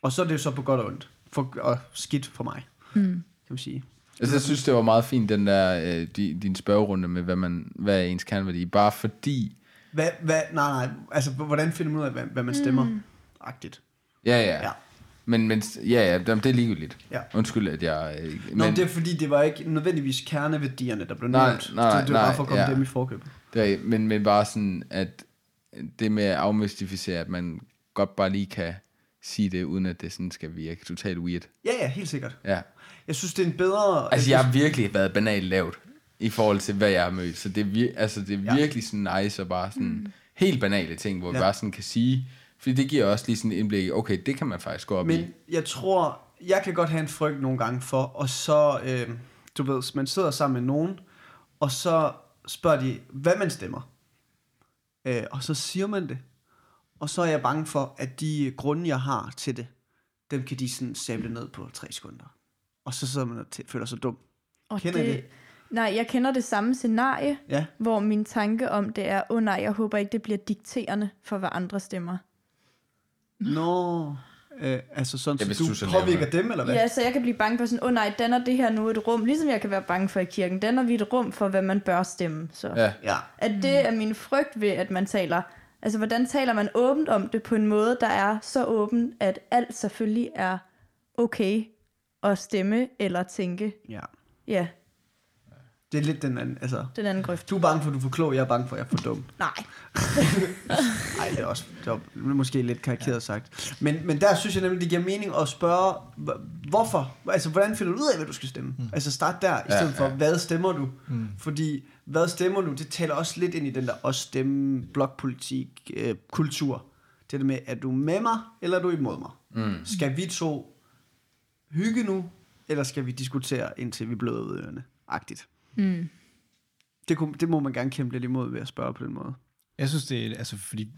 og så er det jo så på godt og ondt. For, og skidt for mig, mm. kan man sige. Altså, jeg synes, det var meget fint, den der, øh, di- din spørgerunde med, hvad, man, hvad er ens kerneværdi. Bare fordi, Hvad, hvad, nej, nej, altså hvordan finder man ud af, hvad, hvad man stemmer? Mm. Agtigt. ja, ja. Ja. Ja. Men, men ja, ja, det er ligegyldigt. Ja. Undskyld, at jeg... øh, Men, Nå, det er fordi, det var ikke nødvendigvis kerneværdierne, der blev Nej, nævnt. nej, så det var nej, bare for at komme ja. dem i forkøbet. Det er, men, men bare sådan, at det med at afmystificere, at man godt bare lige kan sige det, uden at det sådan skal virke totalt weird. Ja, ja, helt sikkert. Ja. Jeg synes, det er en bedre... Altså, jeg har virkelig været banalt lavt i forhold til, hvad jeg har mødt. Så det er, vir- altså, det er Ja. virkelig sådan nice og bare sådan mm. helt banale ting, hvor ja. vi Ja. bare sådan kan sige, fordi det giver også lige sådan et indblik i, okay, det kan man faktisk gå op i. Men jeg tror, jeg kan godt have en frygt nogle gange for, og så, øh, du ved, man sidder sammen med nogen, og så spørger de, hvad man stemmer. Øh, og så siger man det. Og så er jeg bange for, at de grunde, jeg har til det, dem kan de sådan sable ned på tre sekunder. Og så sidder man og t- føler sig dum. Og Kender I det? Nej, jeg kender det samme scenarie, Ja. hvor min tanke om det er, åh oh, nej, jeg håber ikke, det bliver dikterende for, hvad andre stemmer. Nå, øh, altså sådan, Ja, så du, du så påvirker dem, eller hvad? Ja, så jeg kan blive bange for sådan, åh oh, nej, danner det her nu et rum, ligesom jeg kan være bange for i kirken, danner vi et rum for, hvad man bør stemme. Så. Ja. Ja. At det er min frygt ved, at man taler, altså hvordan taler man åbent om det på en måde, der er så åben, at alt selvfølgelig er okay at stemme eller tænke. ja. Ja, Det er lidt den anden, altså... den anden grøft. Du er bange for, at du er for klog, jeg er bange for, at jeg er for dum. Nej. Nej, det er også det var måske lidt karikeret sagt. Men, men der synes jeg nemlig, det giver mening at spørge, hvorfor? Altså, hvordan finder du ud af, hvad du skal stemme? Mm. Altså, start der, i Ja, stedet for, ja. hvad stemmer du? Mm. Fordi, hvad stemmer du, det taler også lidt ind i den der også stemme, blokpolitik, øh, kultur. Det der med, er du med mig, eller er du imod mig? Mm. Skal vi to hygge nu, eller skal vi diskutere, indtil vi bløder ud ørerne? Agtigt. Mm. Det, kunne, det må man gerne kæmpe lidt imod ved at spørge på den måde. Jeg synes, det er, altså, fordi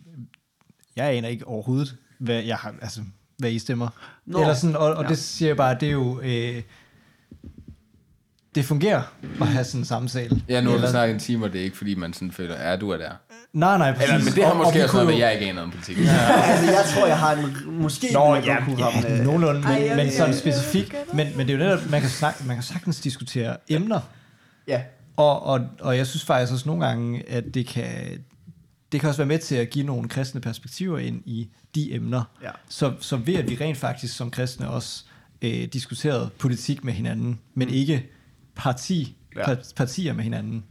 jeg aner ikke overhovedet, hvad jeg har, altså, hvad I stemmer. Nå. Eller sådan, og, og Ja. det siger jeg bare, det er jo, øh, det fungerer at have sådan en samtale. Ja, nu har vi snakket en time, og det er ikke, fordi man sådan føler, ja, du er der. Nej, nej, præcis. Eller, men det har Og- måske også noget med, jeg ikke aner om politik. Ja. altså, jeg tror, jeg har en, måske Nå, en, ja, kunne ja, ramme, øh, nogenlunde, men, Ej, men sådan specifikt. Men, men det er jo netop, man kan, snak, man kan sagtens diskutere emner, Ja, og, og, og jeg synes faktisk også nogle gange, at det kan, det kan også være med til at give nogle kristne perspektiver ind i de emner. Ja. Så, så ved at vi rent faktisk som kristne også øh, diskuterede politik med hinanden, men ikke parti Ja. ja. partier med hinanden,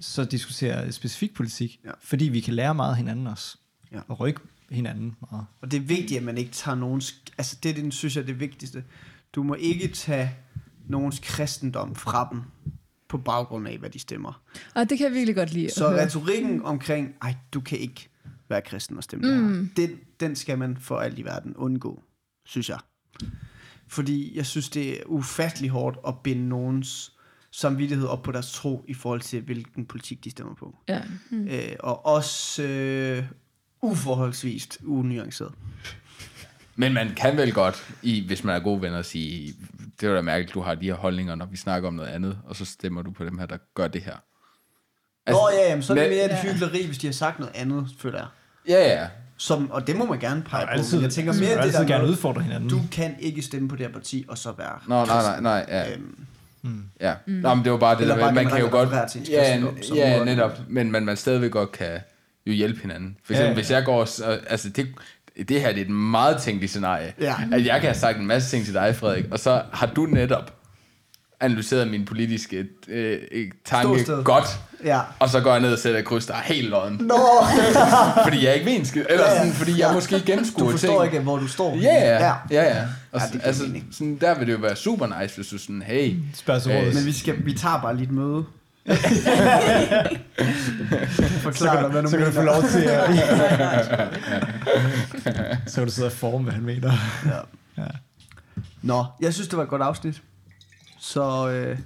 så diskutere specifik politik, Ja. fordi vi kan lære meget hinanden også, Ja. og rykke hinanden meget. Og det er vigtigt, at man ikke tager nogens... Altså, det det, synes jeg er det vigtigste. Du må ikke tage nogens kristendom fra dem på baggrund af, hvad de stemmer. Og det kan jeg virkelig godt lide. Så høre. retorikken omkring, ej, du kan ikke være kristen og stemme mm. der, den, den skal man for alt i verden undgå, synes jeg. Fordi jeg synes, det er ufattelig hårdt at binde nogens samvittighed op på deres tro i forhold til, hvilken politik de stemmer på. Ja. Mm. Øh, og også øh, uforholdsvist unuanceret. Men man kan vel godt, i, hvis man er gode venner, sige, det var da mærkeligt, du har de her holdninger, når vi snakker om noget andet, og så stemmer du på dem her, der gør det her. Altså, Nå ja, jamen, så er det men- mere et hyggeleri, hvis de har sagt noget andet, føler jeg. Ja, ja. Som, og det må man gerne pege på. altid, jeg tænker man mere det der gerne udfordre hinanden. du kan ikke stemme på det her parti, og så være Nå, nej, nej, nej, ja. Øhm, Ja, mm. Nå, men det var bare det, Eller der, bare med, man kan jo godt, ja, som ja, netop, men man, man stadigvæk godt kan jo hjælpe hinanden. For eksempel, Ja, ja, hvis jeg går, og- altså det, det her det er et meget tænkeligt scenarie, Ja. at jeg kan have sagt en masse ting til dig, Frederik, og så har du netop analyseret min politiske øh, øh, tanke Ståsted. godt, ja. og så går jeg ned og sætter kryds, der er helt lodden. Nå, fordi jeg ikke ved en skid, eller sådan, fordi jeg måske gennemskuer du forstår ting. ikke, hvor du står. Ja, ja, ja, ja. Og, ja, altså, mening. sådan, der vil det jo være super nice, hvis du sådan, hey, Spørg så Øh. Men vi, skal, vi tager bare lige et møde. Forklar dig, hvad du så kan mener. du få lov til at... så kan du sidde og forme, hvad han mener. Ja. Ja. Nå, jeg synes, det var et godt afsnit. Så øh,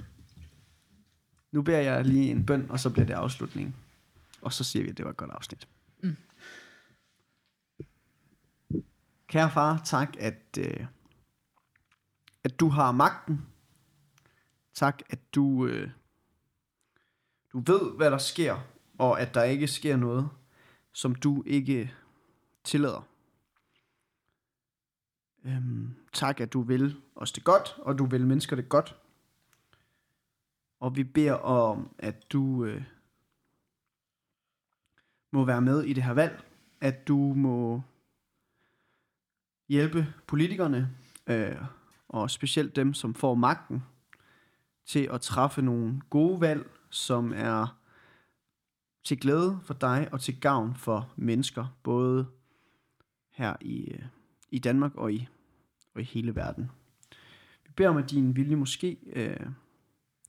nu beder jeg lige en bøn, og så bliver det afslutningen. Og så siger vi, at det var et godt afsnit. Mm. Kære far, tak, at, øh, at du har magten. Tak, at du, øh, du ved, hvad der sker, og at der ikke sker noget, som du ikke tillader. Øhm, tak, at du vil os det godt, og du vil mennesker det godt. Og vi beder om, at du øh, må være med i det her valg, at du må hjælpe politikerne, øh, og specielt dem, som får magten, til at træffe nogle gode valg, som er til glæde for dig og til gavn for mennesker, både her i, øh, i Danmark og i, og i hele verden. Vi beder om, at din vilje måske øh,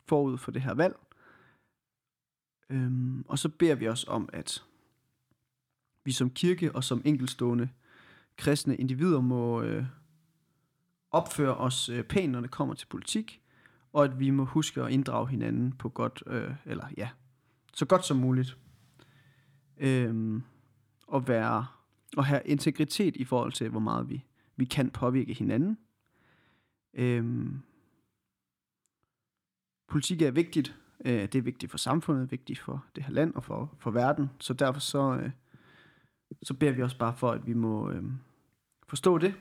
forud for det her valg. Øhm, og så beder vi os om, at vi som kirke og som enkelstående kristne individer må øh, opføre os øh, pænt, når det kommer til politik, og at vi må huske at inddrage hinanden på godt, øh, eller ja, så godt som muligt. Øhm, og være og have integritet i forhold til, hvor meget vi, vi kan påvirke hinanden. Øhm, politik er vigtigt. Øh, det er vigtigt for samfundet, vigtigt for det her land og for, for verden. Så derfor så, øh, så beder vi også bare for, at vi må øh, forstå det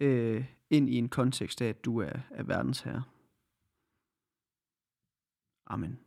øh, ind i en kontekst af, at du er, er verdens herre. Amen.